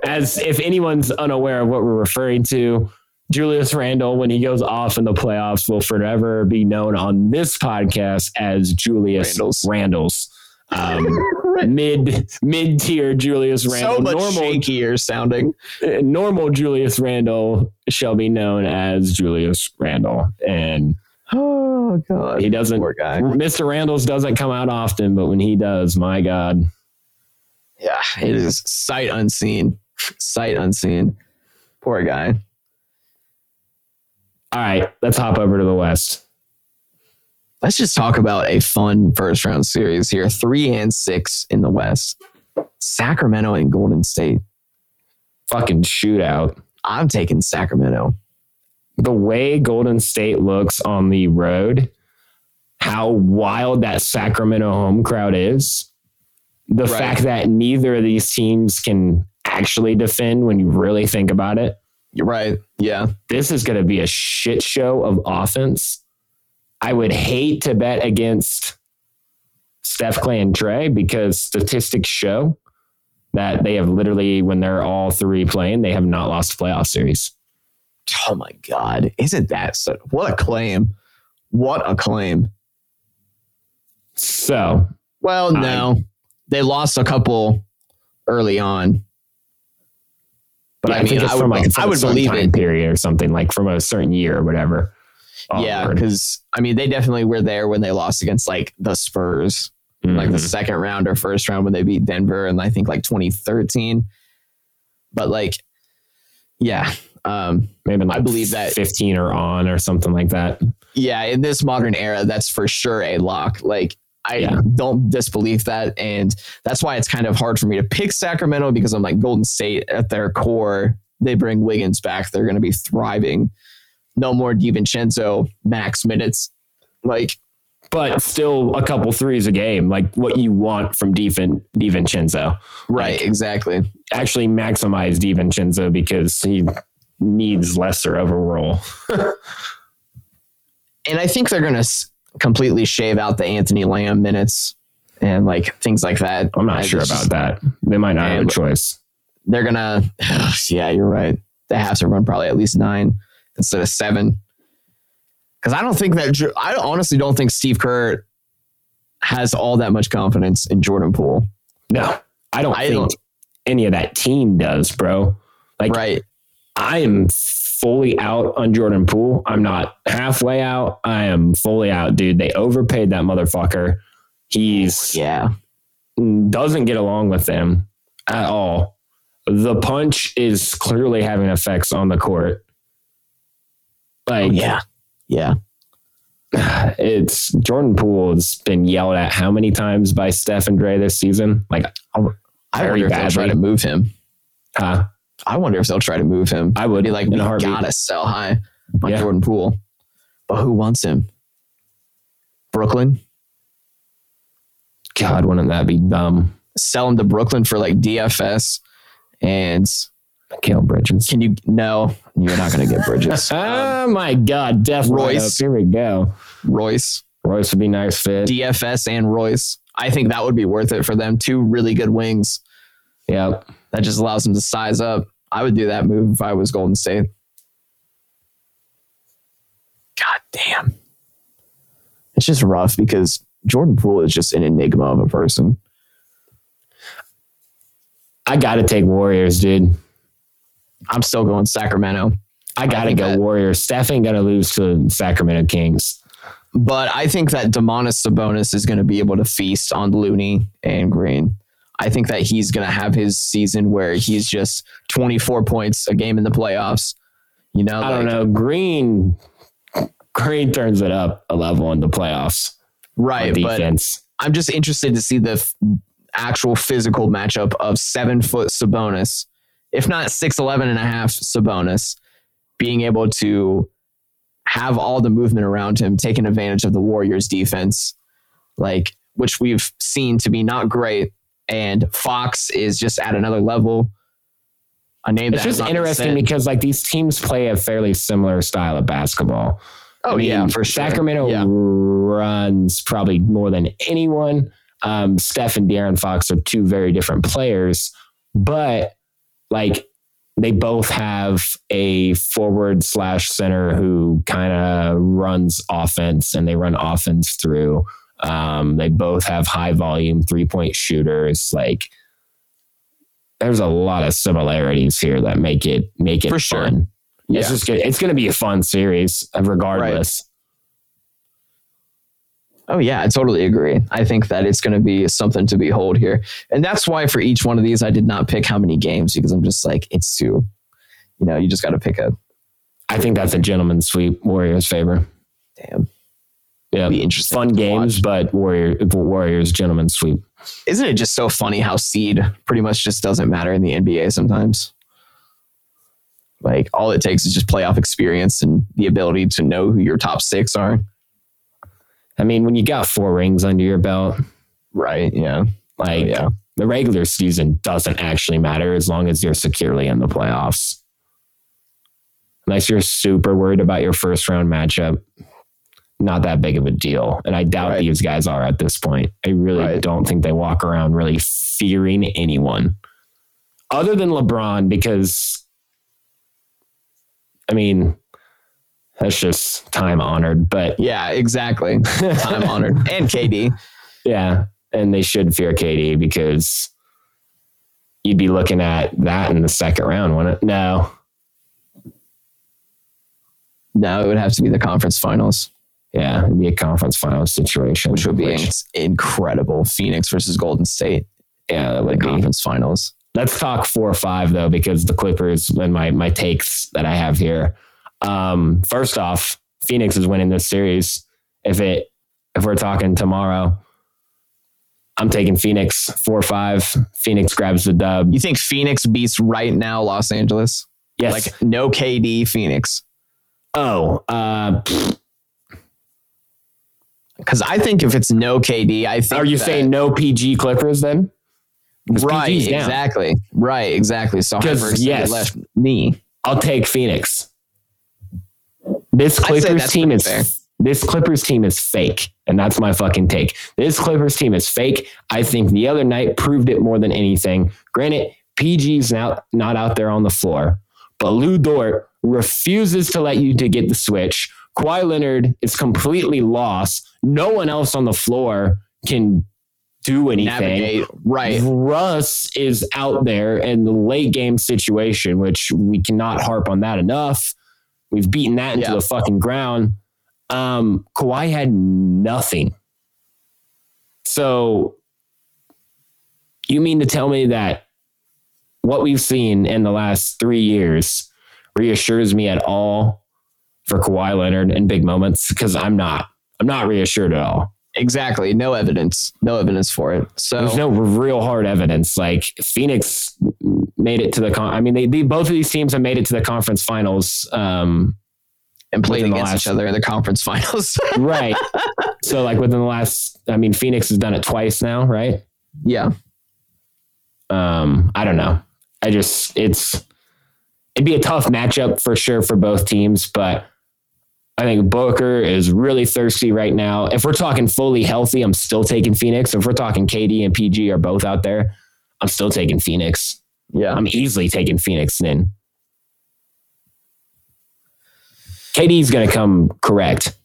as if anyone's unaware of what we're referring to, Julius Randle, when he goes off in the playoffs, will forever be known on this podcast as Julius Randles. Randles. Um, mid mid tier Julius Randle. So much normal, shakier sounding. Normal Julius Randle shall be known as Julius Randle, and Oh God, he doesn't. Poor guy. Mr. Randall's doesn't come out often, but when he does, my God. Yeah, it is sight unseen. Sight unseen. Poor guy. All right, let's hop over to the West. Let's just talk about a fun first round series here. Three and six in the West. Sacramento and Golden State. Fucking shootout. I'm taking Sacramento the way Golden State looks on the road, how wild that Sacramento home crowd is, the right. fact that neither of these teams can actually defend when you really think about it. You're right. Yeah. This is going to be a shit show of offense. I would hate to bet against Steph, Clay, and Trey because statistics show that they have literally, when they're all three playing, they have not lost a playoff series. Oh my God. Isn't that so? What a claim. What a claim. So, well, no, I, they lost a couple early on. But yeah, I, mean, I would, like I would believe it. Period or something like from a certain year or whatever. Yeah, because I mean, they definitely were there when they lost against like the Spurs, mm-hmm. like the mm-hmm. second round or first round when they beat Denver, and I think like 2013. But like, yeah, um, Maybe like I believe that 15 or on or something like that. Yeah, in this modern era, that's for sure a lock. Like I yeah. don't disbelieve that. And that's why it's kind of hard for me to pick Sacramento because I'm like Golden State at their core. They bring Wiggins back. They're going to be thriving. No more DiVincenzo max minutes. Like, but still a couple threes a game, like what you want from Divin, DiVincenzo. Right, like, exactly. Actually maximize DiVincenzo because he needs lesser of a role. and I think they're going to completely shave out the Anthony Lamb minutes and like things like that. I'm not I sure just, about that. They might not have a choice. they're gonna. Yeah, you're right. They have to run probably at least nine instead of seven. Because I don't think that I honestly don't think Steve Kerr has all that much confidence in Jordan Poole. No, I don't I think don't- any of that team does, bro. Like right? I am fully out on Jordan Poole. I'm not halfway out. I am fully out, dude. They overpaid that motherfucker. He's Yeah. doesn't get along with them at all. The punch is clearly having effects on the court. Like, Oh, yeah. Yeah. it's Jordan Poole has been yelled at how many times by Steph and Dre this season? Like, I wonder if they'll try to move him. huh? I wonder if they'll try to move him. I would be like, we gotta sell high on Yeah. Jordan Poole. But who wants him? Brooklyn? God, wouldn't that be dumb? Sell him to Brooklyn for like DFS. And Kale Bridges. can you no, you're not gonna get Bridges. oh my God, Royce. Royce. Here we go. Royce. Royce would be nice fit. DFS and Royce. I think that would be worth it for them. Two really good wings. Yep. That just allows them to size up. I would do that move if I was Golden State. God damn. It's just rough because Jordan Poole is just an enigma of a person. I got to take Warriors, dude. I'm still going Sacramento. I got to go that- Warriors. Steph ain't going to lose to Sacramento Kings. But I think that Domantas Sabonis is going to be able to feast on Looney and Green. I think that he's going to have his season where he's just 24 points a game in the playoffs. You know, I don't know. Green, Green turns it up a level in the playoffs. Right. But defense. I'm just interested to see the f- actual physical matchup of seven foot Sabonis, if not 6'11 and a half Sabonis, being able to have all the movement around him, taking advantage of the Warriors defense, like which we've seen to be not great. And Fox is just at another level. A name It's just interesting because like these teams play a fairly similar style of basketball. oh I mean, yeah, for sure. Sacramento Yeah. runs probably more than anyone. Um, Steph and De'Aaron Fox are two very different players, but like they both have a forward slash center who kind of runs offense and they run offense through. Um, they both have high volume three point shooters. Like there's a lot of similarities here that make it make it For sure. fun. Yeah. It's just. It's going to be a fun series, regardless. Oh yeah, I totally agree. I think that it's going to be something to behold here, and that's why for each one of these, I did not pick how many games because I'm just like it's too, you know, you just got to pick a I think that's a gentleman's sweep. Warriors favor. damn. Yeah, Be interesting. fun games, watch. but Warrior Warriors gentleman's sweep. Isn't it just so funny how seed pretty much just doesn't matter in the NBA sometimes? Like all it takes is just playoff experience and the ability to know who your top six are. I mean, when you got four rings under your belt, Right. Yeah. Oh, like Oh, yeah. the regular season doesn't actually matter as long as you're securely in the playoffs. Unless you're super worried about your first round matchup, not that big of a deal. And I doubt Right. these guys are at this point. I really Right. don't think they walk around really fearing anyone other than LeBron because, I mean, that's just time honored. But Yeah. Exactly. Time honored and KD. yeah, and they should fear KD because you'd be looking at that in the second round, wouldn't it? No. No, it would have to be the conference finals. Yeah, it'd be a conference final situation. which would be incredible. Phoenix versus Golden State, yeah, that the would be. conference finals. Let's talk four or five though, because the Clippers and my my takes that I have here. Um, first off, Phoenix is winning this series. If it if we're talking tomorrow, I'm taking Phoenix four or five. Phoenix grabs the dub. You think Phoenix beats right now Los Angeles? Yes. Like no KD Phoenix. oh, uh, Because I think if it's no KD, I think are you that- saying no PG Clippers then? right? PG's down. Exactly. Right. Exactly. So yes. left me. I'll take Phoenix. This Clippers team is fair. this Clippers team is fake, and that's my fucking take. This Clippers team is fake. I think the other night proved it more than anything. Granted, PG's now not out there on the floor, but Lu Dort refuses to let you to get the switch. Kawhi Leonard is completely lost. No one else on the floor can do anything. Navigate. Right. Russ is out there in the late game situation, which we cannot harp on that enough. We've beaten that into Yeah. the fucking ground. Um, Kawhi had nothing. So you mean to tell me that what we've seen in the last three years reassures me at all for Kawhi Leonard in big moments? Because I'm not. I'm not reassured at all. Exactly. No evidence. No evidence for it. So There's no real hard evidence. Like Phoenix made it to the con. I mean, they, they both of these teams have made it to the conference finals. Um, and played against last- each other in the conference finals. right. so like within the last, I mean, Phoenix has done it twice now, right? yeah. Um, I don't know. I just it's it'd be a tough matchup for sure for both teams, but I think Booker is really thirsty right now. If we're talking fully healthy, I'm still taking Phoenix. If we're talking KD and PG are both out there, I'm still taking Phoenix. Yeah. I'm easily taking Phoenix in. KD's gonna come correct.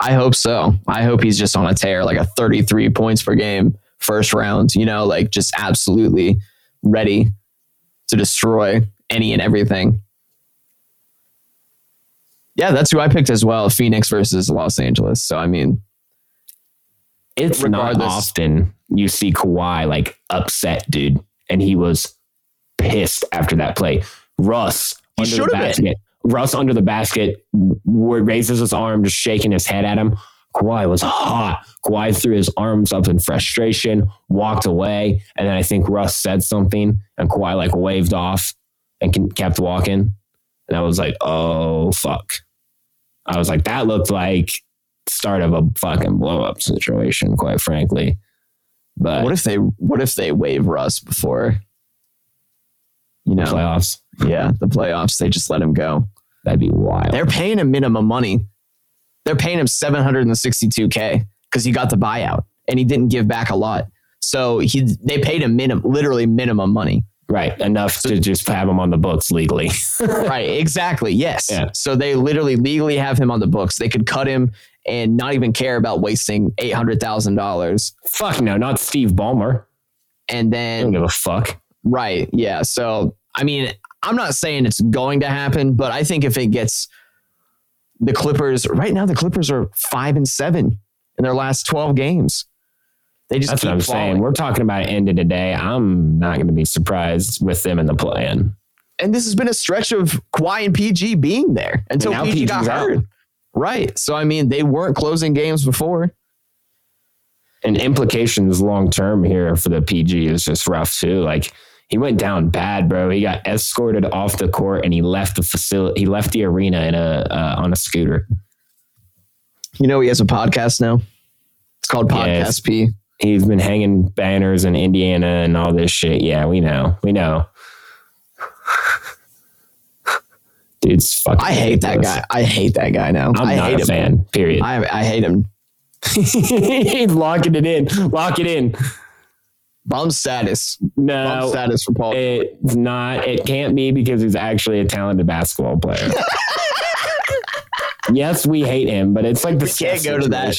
I hope so. I hope he's just on a tear, like a 33 points per game, first round, you know, like just absolutely ready to destroy any and everything. Yeah, that's who I picked as well Phoenix versus Los Angeles. So, I mean, It's not often you see Kawhi like upset, dude, and he was pissed after that play. Russ He under the have been. basket. Russ under the basket raises his arm, just shaking his head at him. Kawhi was hot. Kawhi threw his arms up in frustration, walked away, and then I think Russ said something, and Kawhi like waved off and kept walking. And I was like, "Oh fuck!" I was like, "That looked like start of a fucking blow up situation, quite frankly." But what if they what if they waive Russ before you know, playoffs? yeah, the playoffs, they just let him go. That'd be wild. They're paying him minimum money. They're paying him 762k because he got the buyout and he didn't give back a lot. So he they paid him minimum literally minimum money. Right, enough to just have him on the books legally. right, exactly. Yes. Yeah. So they literally legally have him on the books. They could cut him and not even care about wasting $800,000 Fuck no, not Steve Ballmer. and I don't then give a fuck. Right. Yeah. So, I mean, I'm not saying it's going to happen, but I think if it gets the Clippers, right now, the Clippers are five and seven in their last 12 games. They just That's keep what I'm falling. saying. We're talking about end of the day. I'm not going to be surprised with them in the plan. And this has been a stretch of Kawhi and PG being there until PG got PG's out. hurt. Right. So, I mean, they weren't closing games before. And implications long term here for the PG is just rough too. Like he went down bad, bro. He got escorted off the court and he left the facility. He left the arena in a uh, on a scooter. You know, he has a podcast now. It's called Podcast Yes. P. He's been hanging banners in Indiana and all this shit. Yeah, we know. We know. Dude's fucking. I hate that guy. I hate that guy now. I'm I not hate a him. fan. Period. I, I hate him. He's locking it in. Lock it in. Bum status. Bum No, status for Paul. it's not. It can't be because he's actually a talented basketball player. yes, we hate him, but it's like the We can't go to that.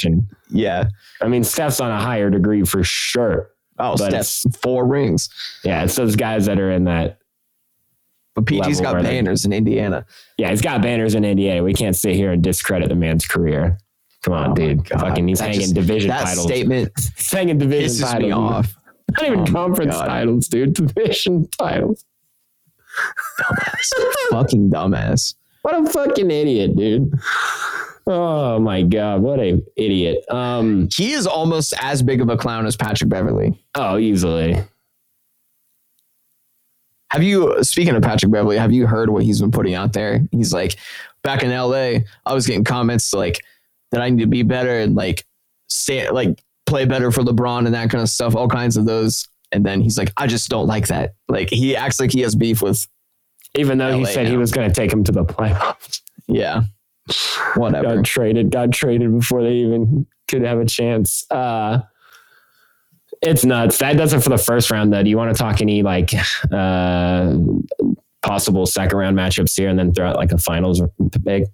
yeah. I mean, Steph's on a higher degree for sure. Oh, Steph's four rings. Yeah, it's those guys that are in that. But PG's got banners in Indiana. Yeah, he's got banners in Indiana. We can't sit here and discredit the man's career. Come on, Oh dude. Fucking, he's That hanging just- division That titles. statement He's hanging division titles. me off. Not even Oh conference titles, dude. Division titles. Dumbass. Fucking dumbass. What a fucking idiot, dude. Oh my god, what a idiot. Um He is almost as big of a clown as Patrick Beverley. oh easily. Have you, speaking of Patrick Beverley, have you heard what he's been putting out there? He's like, back in LA, I was getting comments like that I need to be better and like stay, like play better for LeBron and that kind of stuff, all kinds of those. And then he's like, I just don't like that. Like he acts like he has beef with, Even though he LA said he was gonna take him to the playoffs. yeah, whatever. Got traded, got traded before they even could have a chance. Uh It's nuts. That does it for the first round, though. Do you want to talk any like uh, possible second round matchups here, and then throw out like a finals big?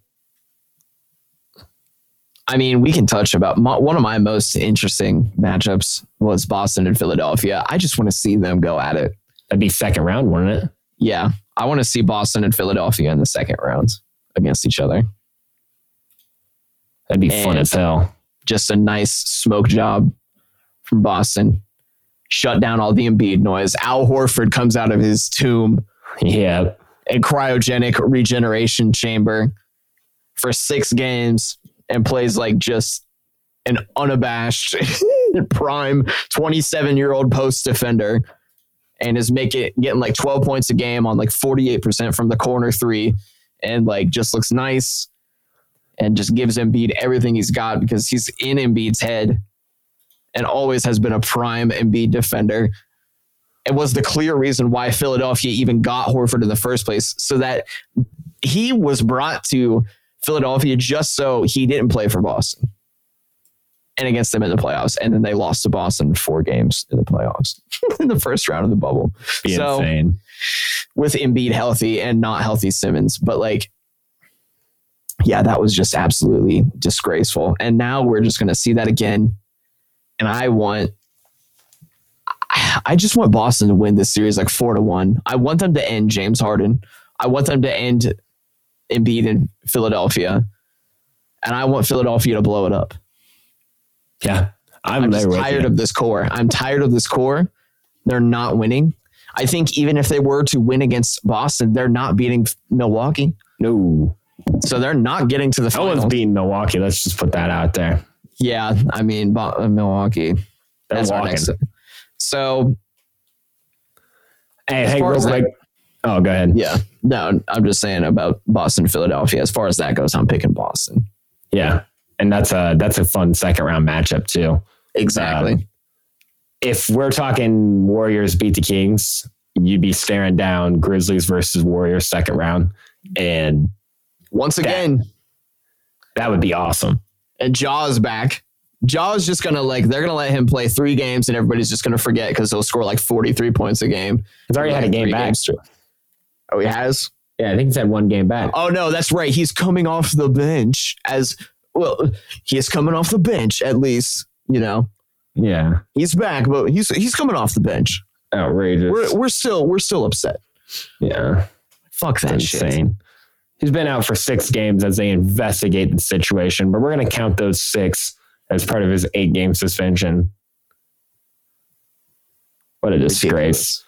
I mean, we can touch about my, one of my most interesting matchups was Boston and Philadelphia. I just want to see them go at it. That'd be second round, wouldn't it? Yeah, I want to see Boston and Philadelphia in the second round against each other. That'd be fun as hell. Just a nice smoke job from Boston. Shut down all the Embiid noise. Al Horford comes out of his tomb Yeah, a cryogenic regeneration chamber for six games and plays like just an unabashed prime 27 year old post defender and is making getting like 12 points a game on like 48% from the corner three and like just looks nice and just gives Embiid everything he's got because he's in Embiid's head and always has been a prime Embiid defender. It was the clear reason why Philadelphia even got Horford in the first place, so that he was brought to Philadelphia just so he didn't play for Boston and against them in the playoffs. And then they lost to Boston four games in the playoffs in the first round of the bubble be So- insane. with Embiid healthy and not healthy Simmons. But like, yeah, that was just absolutely disgraceful. And now we're just going to see that again. And I want, I just want Boston to win this series like four to one. I want them to end James Harden. I want them to end Embiid in Philadelphia. And I want Philadelphia to blow it up. Yeah, I'm, I'm tired of this core. I'm tired of this core. They're not winning. I think even if they were to win against Boston, they're not beating Milwaukee. no, So they're not getting to the no one's finals. beating Milwaukee. Let's just put that out there. yeah, I mean uh, Milwaukee. They're That's our walking. next. So Hey, hey, real as that- Oh, go ahead. yeah, no, I'm just saying about Boston, Philadelphia. As far as that goes, I'm picking Boston. Yeah, and that's a that's a fun second round matchup too. Exactly. Um, if we're talking Warriors beat the Kings, you'd be staring down Grizzlies versus Warriors second round, and Once again, that would be awesome. and Ja's back. Ja's just gonna like they're gonna let him play three games, and everybody's just gonna forget because he'll score like 43 points a game. He's already had a game back. Oh, he has. Yeah, I think he's had one game back. Oh no, that's right. He's coming off the bench as well. He is coming off the bench at least. You know, Yeah, he's back, but he's he's coming off the bench. outrageous. We're we're still we're still upset. yeah, Fuck that shit. insane. He's been out for six games as they investigate the situation, but we're going to count those six as part of his eight game suspension. What a disgrace.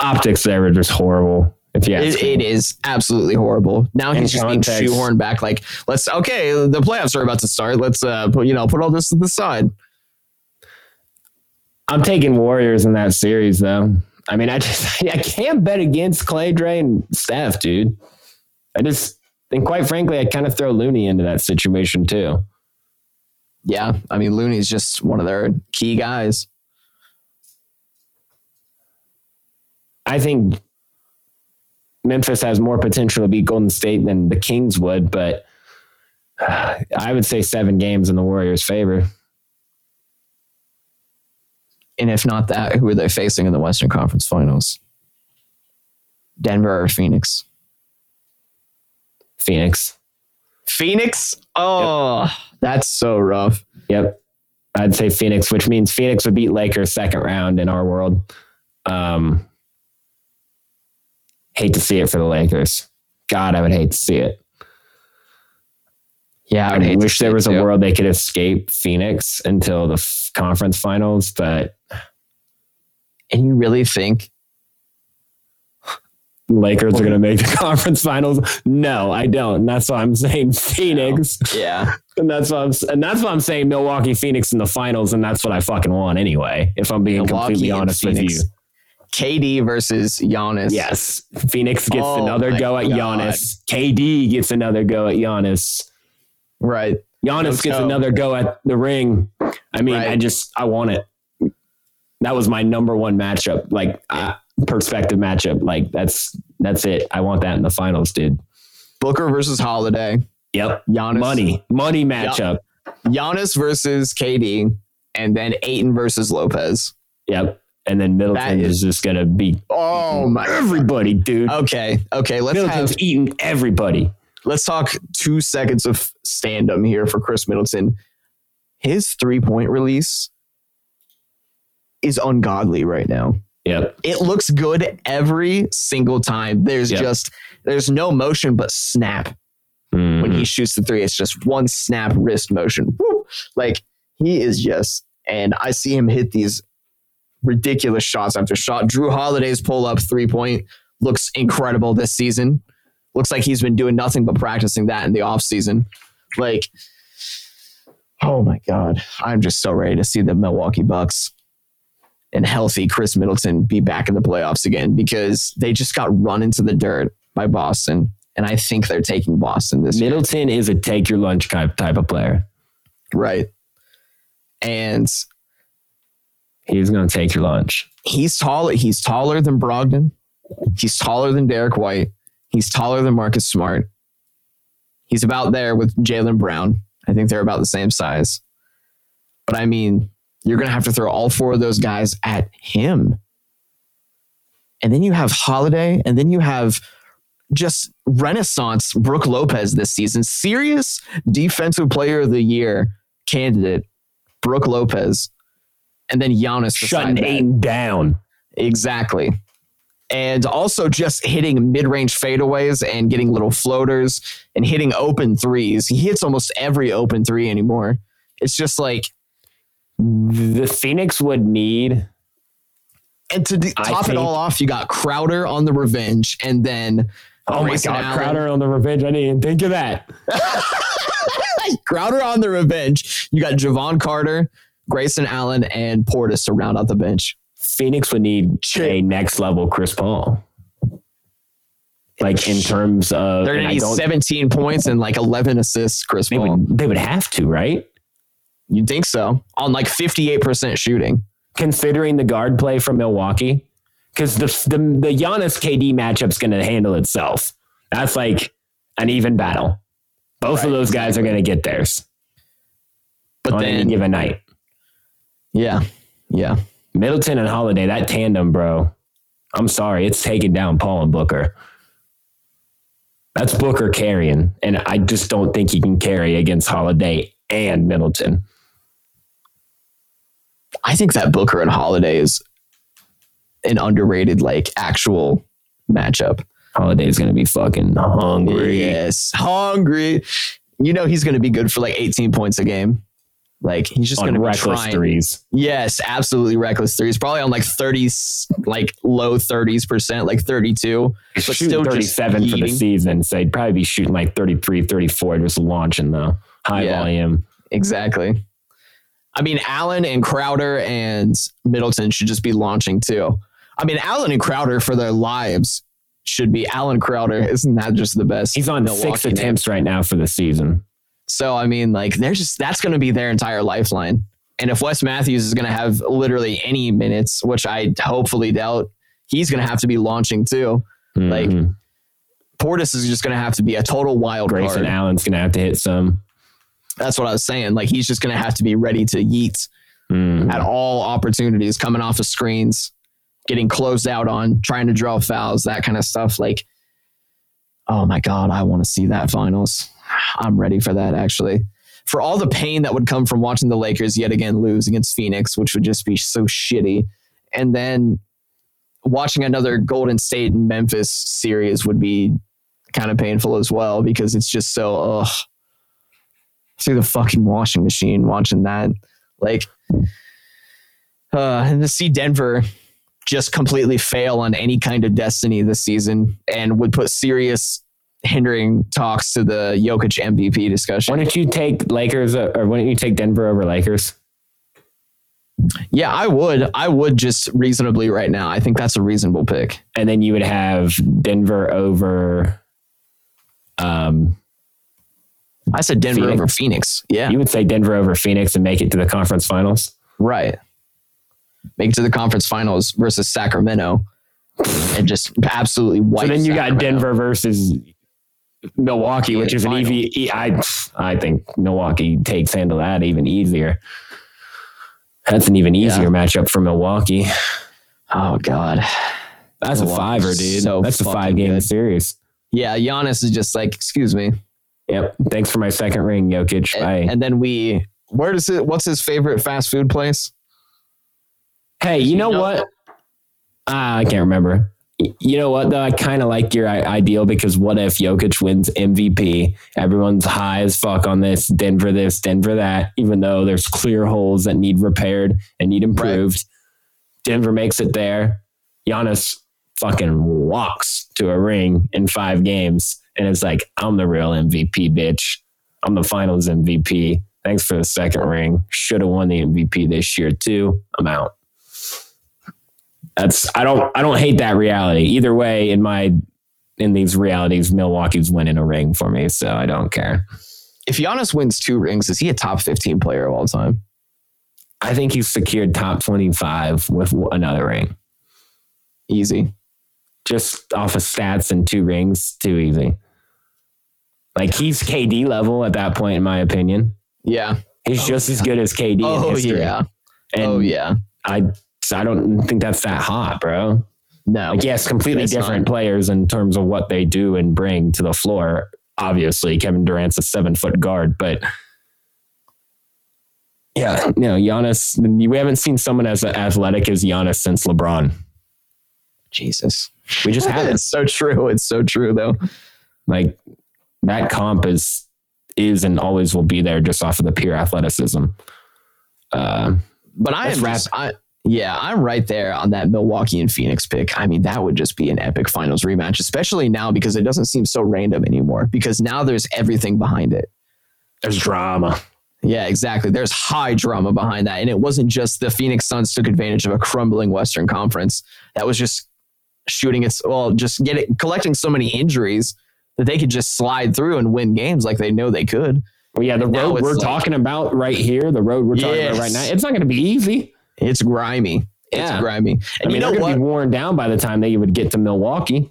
Optics there were just horrible. If you ask It, it is absolutely horrible. Now he's just being shoehorned back. Like, let's okay, the playoffs are about to start. Let's uh, put you know put all this to the side. I'm taking Warriors in that series, though. I mean, I just I can't bet against Clay, Dre, and Steph, dude. I just and quite frankly, I kind of throw Looney into that situation too. Yeah, I mean Looney's just one of their key guys. I think Memphis has more potential to beat Golden State than the Kings would, but I would say seven games in the Warriors' favor. And if not that, who are they facing in the Western Conference Finals? Denver or Phoenix? Phoenix. Phoenix? Oh, that's so rough. Yep. I'd say Phoenix, which means Phoenix would beat Lakers second round in our world. Um, hate to see it for the Lakers. God, I would hate to see it. Yeah, I, to wish there was a too. world they could escape Phoenix until the f- conference finals, but And you really think Lakers are going to make the conference finals. No, I don't. And that's why I'm saying Phoenix. Yeah. And that's why I'm and that's why I'm saying Milwaukee Phoenix in the finals, and that's what I fucking want anyway. If I'm being Milwaukee completely honest with you. KD versus Giannis. Yes. Phoenix gets oh another go at God. Giannis. KD gets another go at Giannis. Right. Giannis Let's gets go. another go at the ring. I mean, right. I just I want it. That was my number one matchup, like uh, perspective matchup. Like that's that's it. I want that in the finals, dude. Booker versus Holiday. Yep. Giannis. Money. Money matchup. Yep. Giannis versus KD, and then Ayton versus Lopez. Yep and then Middleton is, is, just gonna be oh my everybody, dude. Okay, okay. Let's Middleton's have, eating everybody. Let's talk two seconds of stand up here for Khris Middleton. His three point release is ungodly right now. Yep. It looks good every single time. There's yep. just there's no motion but snap. Mm-hmm. When he mm-hmm. shoots the three, it's just one snap wrist motion. Woo! Like he is just and I see him hit these ridiculous shots after shot. Jrue Holiday's pull up three point looks incredible this season. Looks like he's been doing nothing but practicing that in the offseason. Like, oh my God. I'm just so ready to see the Milwaukee Bucks and healthy Khris Middleton be back in the playoffs again because they just got run into the dirt by Boston. And I think they're taking Boston this Middleton year. is a take your lunch type type of player. Right. And He's going to take your lunch. He's taller. He's taller than Brogdon. He's taller than Derrick White. He's taller than Marcus Smart. He's about there with Jaylen Brown. I think they're about the same size. But I mean, you're going to have to throw all four of those guys at him. And then you have Holiday, and then you have just renaissance Brook Lopez this season. Serious defensive player of the year candidate, Brook Lopez and then Giannis shutting Ayton down. Exactly. And also just hitting mid range fadeaways and getting little floaters and hitting open threes. He hits almost every open three anymore. It's just like the Phoenix would need. And to top think, it all off, you got Crowder on the revenge and then. Oh Grayson my God, Allen. Crowder on the revenge. I didn't even think of that. Crowder on the revenge. You got Jevon Carter. Grayson Allen and Portis to round out the bench. Phoenix would need a next level Chris Paul. Like in terms of they're gonna need 17 points and like 11 assists. Chris they Paul. Would, they would have to, right? You'd think so. On like 58% shooting, considering the guard play from Milwaukee, because the the the Giannis KD matchup's gonna handle itself. That's like an even battle. Both right, of those guys exactly. are gonna get theirs. But on then, any given night, yeah. Yeah. Middleton and Holiday, that tandem, bro. I'm sorry, it's taking down Paul and Booker. That's Booker carrying, and I just don't think he can carry against Holiday and Middleton. I think that Booker and Holiday is an underrated, like actual matchup. Holiday is gonna be fucking hungry. Yes, hungry. You know he's gonna be good for like 18 points a game. Like he's just going to reckless threes. Yes, absolutely reckless threes. Probably on like thirties, like low thirties percent, like thirty two, but still thirty seven for the season. So he'd probably be shooting like 33, 34, just launching the high yeah, volume. Exactly. I mean, Allen and Crowder and Middleton should just be launching too. I mean, Allen and Crowder for their lives should be Allen Crowder. Isn't that just the best? He's on six attempts right now for the season. So I mean, like they're just that's going to be their entire lifeline. And if Wes Matthews is going to have literally any minutes, which I hopefully doubt, he's going to have to be launching too. Mm-hmm. Like Portis is just going to have to be a total wild Grayson card. Allen's going to have to hit some. That's what I was saying. Like he's just going to have to be ready to yeet mm-hmm. at all opportunities, coming off of screens, getting closed out on, trying to draw fouls, that kind of stuff. Like, oh my god, I want to see that finals. I'm ready for that actually. For all the pain that would come from watching the Lakers yet again lose against Phoenix, which would just be so shitty, and then watching another Golden State and Memphis series would be kind of painful as well because it's just so ugh through the fucking washing machine watching that like uh and to see Denver just completely fail on any kind of destiny this season and would put serious hindering talks to the Jokic MVP discussion. Why don't you take Lakers uh, or why don't you take Denver over Lakers? Yeah, I would. I would just reasonably right now. I think that's a reasonable pick. And then you would have Denver over. Um, I said Denver Phoenix. over Phoenix. Yeah, you would say Denver over Phoenix and make it to the conference finals. Right. Make it to the conference finals versus Sacramento, and just absolutely white. So then you Sacramento. got Denver versus Milwaukee, which is an easy. I I think Milwaukee takes handle that even easier. That's an even easier yeah. matchup for Milwaukee. Oh God, that's a fiver, dude. So that's a five game good. series. Yeah, Giannis is just like, excuse me. Yep. Thanks for my second ring, Jokic. And, Bye. and then we, where does it? What's his favorite fast food place? Hey, you, you know, know, what? Uh, I can't remember. You know what though? I kind of like your ideal because what if Jokic wins MVP? Everyone's high as fuck on this Denver this, Denver that, even though there's clear holes that need repaired and need improved. Denver makes it there. Giannis fucking walks to a ring in five games and it's like, I'm the real MVP, bitch. I'm the finals MVP. Thanks for the second ring. Should have won the MVP this year too. I'm out that's I don't I don't hate that reality. Either way, in my in these realities, Milwaukee's winning a ring for me, so I don't care. If Giannis wins two rings, is he a top 15 player of all time? I think he's secured top twenty five with another ring, Easy. just off of stats and two rings. Too easy. Like he's KD level at that point, in my opinion. Yeah. He's just as oh, good as KD. in Oh yeah. And oh yeah. I I don't think that's that hot, bro. No. Like, yes, completely different not. players in terms of what they do and bring to the floor. Obviously, Kevin Durant's a seven foot guard, but yeah, no, Giannis. We haven't seen someone as athletic as Giannis since LeBron. Jesus. We just haven't. It's so true. It's so true though. Like that comp is is and always will be there just off of the pure athleticism. Uh, But I am just, I, yeah, I'm right there on that Milwaukee and Phoenix pick. I mean, that would just be an epic finals rematch, especially now because it doesn't seem so random anymore. Because now there's everything behind it. there's drama. Yeah, exactly. There's high drama behind that. And it wasn't just the Phoenix Suns took advantage of a crumbling Western Conference. That was just shooting its well, just getting collecting so many injuries that they could just slide through and win games like they know they could. Well, yeah, the road we're like- talking about right here, the road we're talking about right now, it's not going to be easy. It's grimy. It's grimy. And I mean, you know they're going to be worn down by the time they would get to Milwaukee.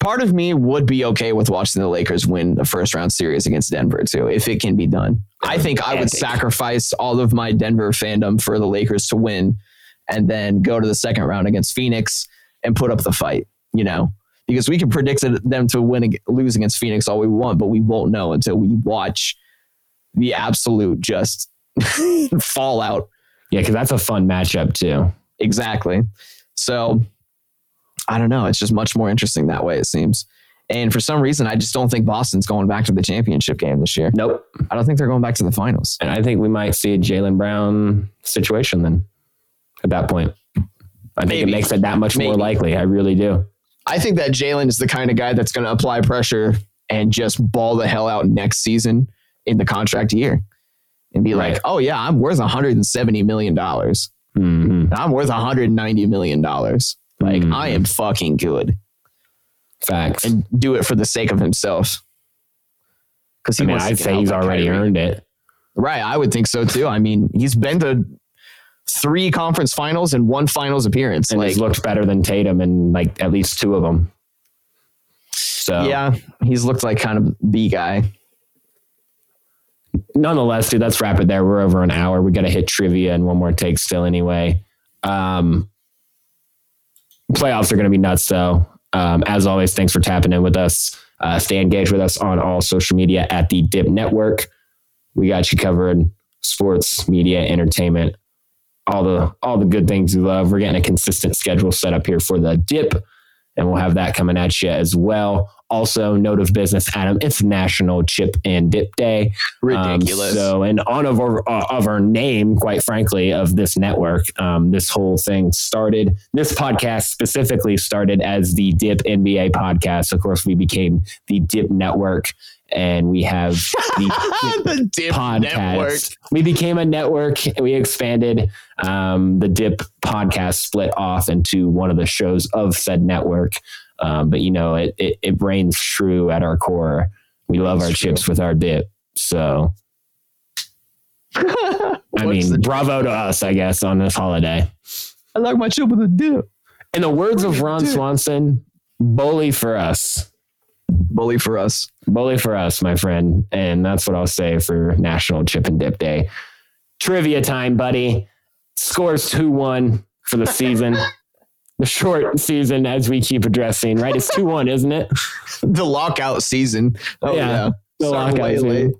part of me would be okay with watching the Lakers win a first round series against Denver too, if it can be done. I think I would sacrifice all of my Denver fandom for the Lakers to win and then go to the second round against Phoenix and put up the fight, you know, because we can predict them to win, lose against Phoenix all we want, but we won't know until we watch the absolute just fallout. Yeah, because that's a fun matchup too. Exactly. So I don't know. It's just much more interesting that way, it seems. And for some reason, I just don't think Boston's going back to the championship game this year. Nope. I don't think they're going back to the finals. And I think we might see a Jaylen Brown situation then at that point. I think Maybe. it makes it that much more likely. I really do. I think that Jalen is the kind of guy that's going to apply pressure and just ball the hell out next season in the contract year and be like, oh, yeah, I'm worth $170 million. hmm I'm worth $190 million. Like, Mhm. I am fucking good. Facts. And do it for the sake of himself. Because he I mean, I'd say he's already earned it. Right, I would think so too. I mean, he's been to three conference finals and one finals appearance. And like, he's looked better than Tatum in like at least two of them. So yeah, he's looked like kind of the guy. Nonetheless, dude, let's wrap it there. We're over an hour. We got to hit trivia and one more take still anyway. Um, playoffs are going to be nuts, though. Um, as always, thanks for tapping in with us. Uh, stay engaged with us on all social media at the Dip Network. We got you covered. Sports, media, entertainment, all the all the good things you love. We're getting a consistent schedule set up here for the Dip, and we'll have that coming at you as well. Also, note of business, Adam. It's National Chip and Dip Day. Um, Ridiculous. so, in honor of our, uh, of our name, quite frankly, of this network, um, this whole thing started. This podcast specifically started as the Dip NBA podcast. Of course, we became the Dip Network, and we have the the Dip podcast. Network. We became a network. We expanded. Um, the Dip podcast split off into one of the shows of said network. Um, but you know, it, it it reigns true at our core. We love our true. chips with our dip. So I mean, bravo to us, I guess, on this holiday. I like my chip with a dip. In the words of Ron. Swanson, bully for us. Bully for us. Bully for us, my friend. And that's what I'll say for National Chip and Dip Day. Trivia time, buddy. Scores 2 1 for the season. the short season, as we keep addressing, right? It's 2 1, isn't it? the lockout season. Oh, Yeah. yeah. The Started lockout way season. late.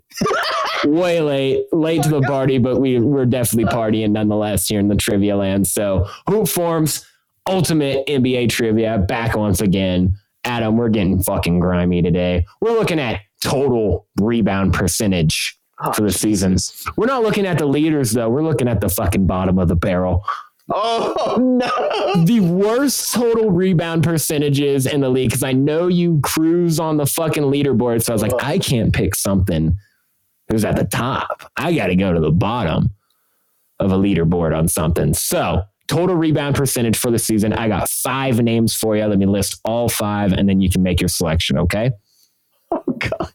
way late, late to the party, but we we're definitely partying nonetheless here in the trivia land. So Hoop Forum's, ultimate NBA trivia back once again. Adam, we're getting fucking grimy today. We're looking at total rebound percentage oh, for the season. We're not looking at the leaders though. We're looking at the fucking bottom of the barrel. Oh, no. The worst total rebound percentages in the league because I know you cruise on the fucking leaderboard. So I was like, I can't pick something who's at the top. I got to go to the bottom of a leaderboard on something. So total rebound percentage for the season. I got five names for you. Let me list all five and then you can make your selection. Okay. Oh, God.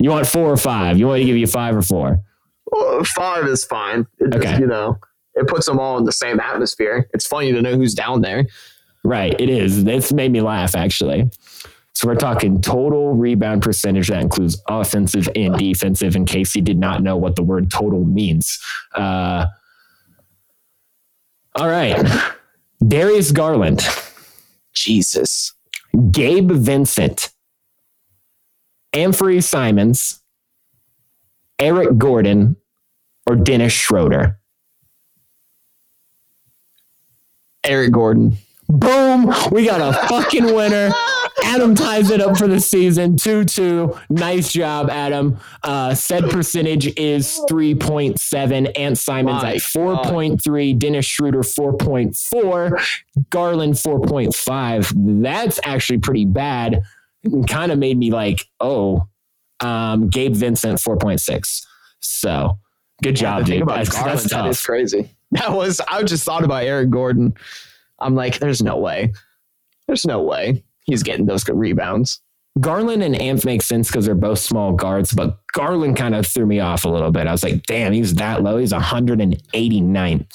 You want four or five? You want me to give you five or four? Well, five is fine. It just, Okay. you know, it puts them all in the same atmosphere. It's funny to know who's down there. Right. It is. It's made me laugh, actually. So we're talking total rebound percentage that includes offensive and defensive, in case you did not know what the word total means. Uh, all right. Darius Garland, Jesus. Gabe Vincent, Anfernee Simons, Eric Gordon, or Dennis Schroeder. Eric Gordon. Boom! We got a fucking winner. Adam ties it up for the season 2 2. Nice job, Adam. Uh, said percentage is 3.7. Ant Simons My at 4.3. Dennis Schroeder 4.4. Garland 4.5. That's actually pretty bad. Kind of made me like, oh, um, Gabe Vincent 4.6. So good job, Think dude. That's, Garland, that's that is crazy. That was, I just thought about Eric Gordon. I'm like, there's no way. There's no way he's getting those good rebounds. Garland and Ant make sense because they're both small guards, but Garland kind of threw me off a little bit. I was like, damn, he's that low. He's 189th.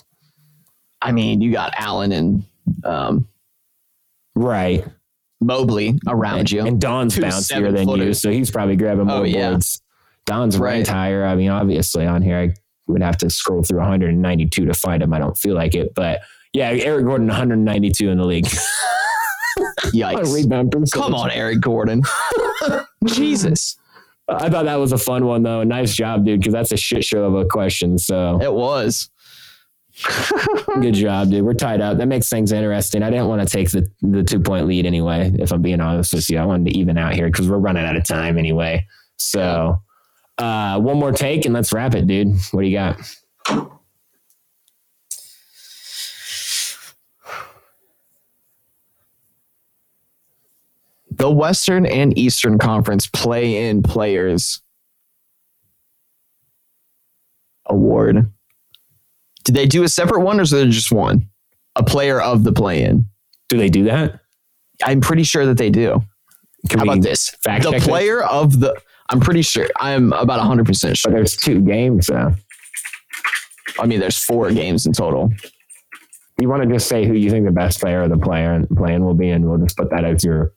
I mean, you got Allen and um, Right. Mobley around And, you. and Don's Two bouncier than you, so he's probably grabbing more Oh, yeah. boards. Don's Right. ranked higher. I mean, obviously on here, I would have to scroll through 192 to find him. I don't feel like it, but yeah, Eric Gordon 192 in the league. Yikes. Come on, Eric Gordon. Jesus. I thought that was a fun one though. Nice job, dude, because that's a shit show of a question. So It was. Good job, dude. We're tied up. That makes things interesting. I didn't want to take the, the two point lead anyway, if I'm being honest with you. I wanted to even out here because we're running out of time anyway. So, uh, one more take and let's wrap it, dude. What do you got? The Western and Eastern Conference play in players award. Did they do a separate one or is there just one? A player of the play in. Do they do that? I'm pretty sure that they do. Can How about this? fact the check this? player of the I'm pretty sure. I'm about 100% But sure. there's two games. So I mean, there's four games in total. you want to just say who you think the best player of the player playing will be, and we'll just put that as your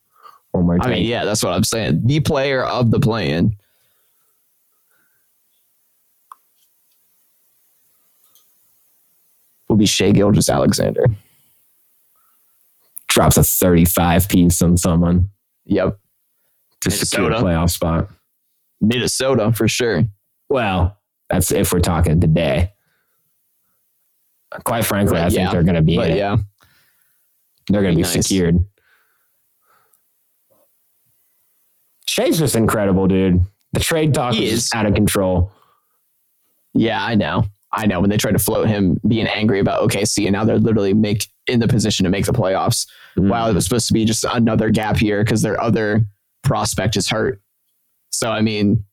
one more I mean, yeah, that's what I'm saying. The player of the plan. Will be Shai Gilgeous-Alexander. Drops a 35 piece on someone Yep. Just to secure a playoff spot. Minnesota for sure. Well, that's if we're talking today. Quite frankly, I Right, think yeah. they're going to be But yeah, They're going to be be nice. secured. Shai's just incredible, dude. The trade talk He is is. out of control. yeah, I know. I know when they tried to float him being angry about OKC and now they're literally make in the position to make the playoffs. Mm. While it was supposed to be just another gap year because their other prospect is hurt. So I mean,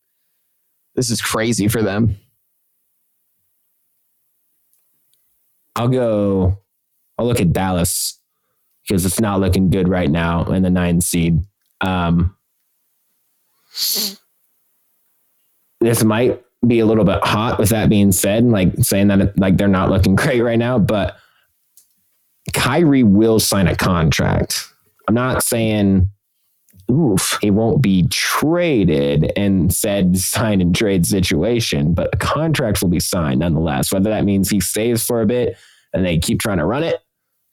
this is crazy for them. I'll go. I'll look at Dallas because it's not looking good right now in the nine seed. Um, this might be a little bit hot. With that being said, like saying that like they're not looking great right now, but Kyrie will sign a contract. I'm not saying Oof. he won't be traded in said sign and trade situation, but a contract will be signed nonetheless. Whether that means he stays for a bit and they keep trying to run it,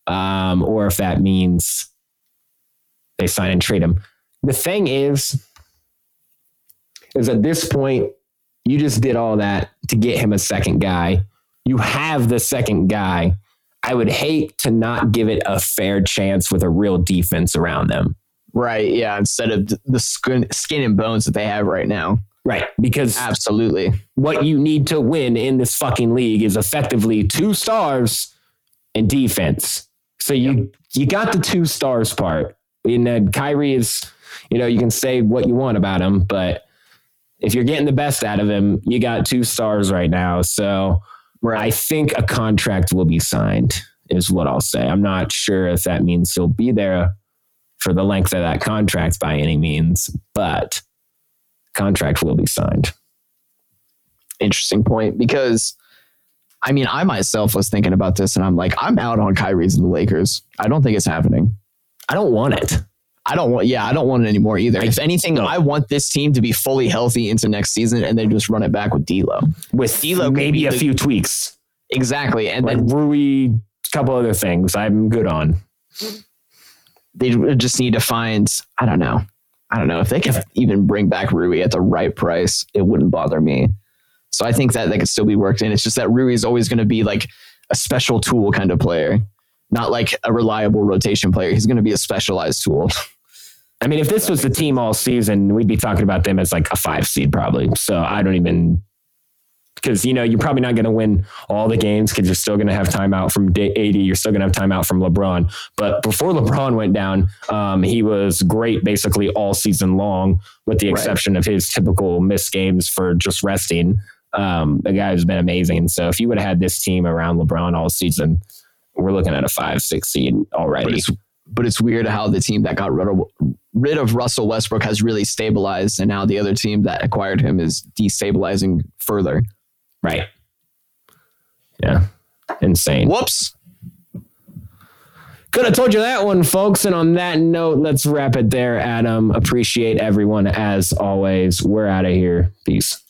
um, or if that means they sign and trade him. The thing is, is at this point, you just did all that to get him a second guy. You have the second guy. I would hate to not give it a fair chance with a real defense around them. Right. Yeah. Instead of the skin, skin and bones that they have right now. Right. Because Absolutely. what you need to win in this fucking league is effectively two stars in defense. So you you got the two stars part. And then Kyrie is, you know, you can say what you want about him, but if you're getting the best out of him, you got two stars right now. So I think a contract will be signed, is what I'll say. I'm not sure if that means he'll be there for the length of that contract by any means, but contract will be signed. Interesting point because I mean, I myself was thinking about this and I'm like, I'm out on Kyrie's and the Lakers. I don't think it's happening. I don't want it. I don't want, yeah, I don't want it anymore either. if anything, I want this team to be fully healthy into next season and then just run it back with D'Lo. With D'Lo maybe a the- few tweaks. Exactly, and Like then Rui, a couple other things I'm good on. They just need to find. I don't know. I don't know if they can even bring back Rui at the right price. It wouldn't bother me. So I think that that could still be worked in. It's just that Rui is always going to be like a special tool kind of player, not like a reliable rotation player. He's going to be a specialized tool. I mean, if this was the team all season, we'd be talking about them as like a five seed probably. So I don't even because you know you're probably not going to win all the games because you're still going to have timeout from day 80. You're still going to have timeout from LeBron. But before LeBron went down, um, he was great basically all season long, with the Right. exception of his typical missed games for just resting. Um, the guy has been amazing. So if you would have had this team around LeBron all season, we're looking at a five six seed But already. it's but it's weird how the team that got rid of, rid of Russell Westbrook has really stabilized, and now the other team that acquired him is destabilizing further. Right. Yeah. Insane. Whoops. Could have told you that one, folks. And on that note, let's wrap it there, Adam. Appreciate everyone as always. We're out of here. Peace.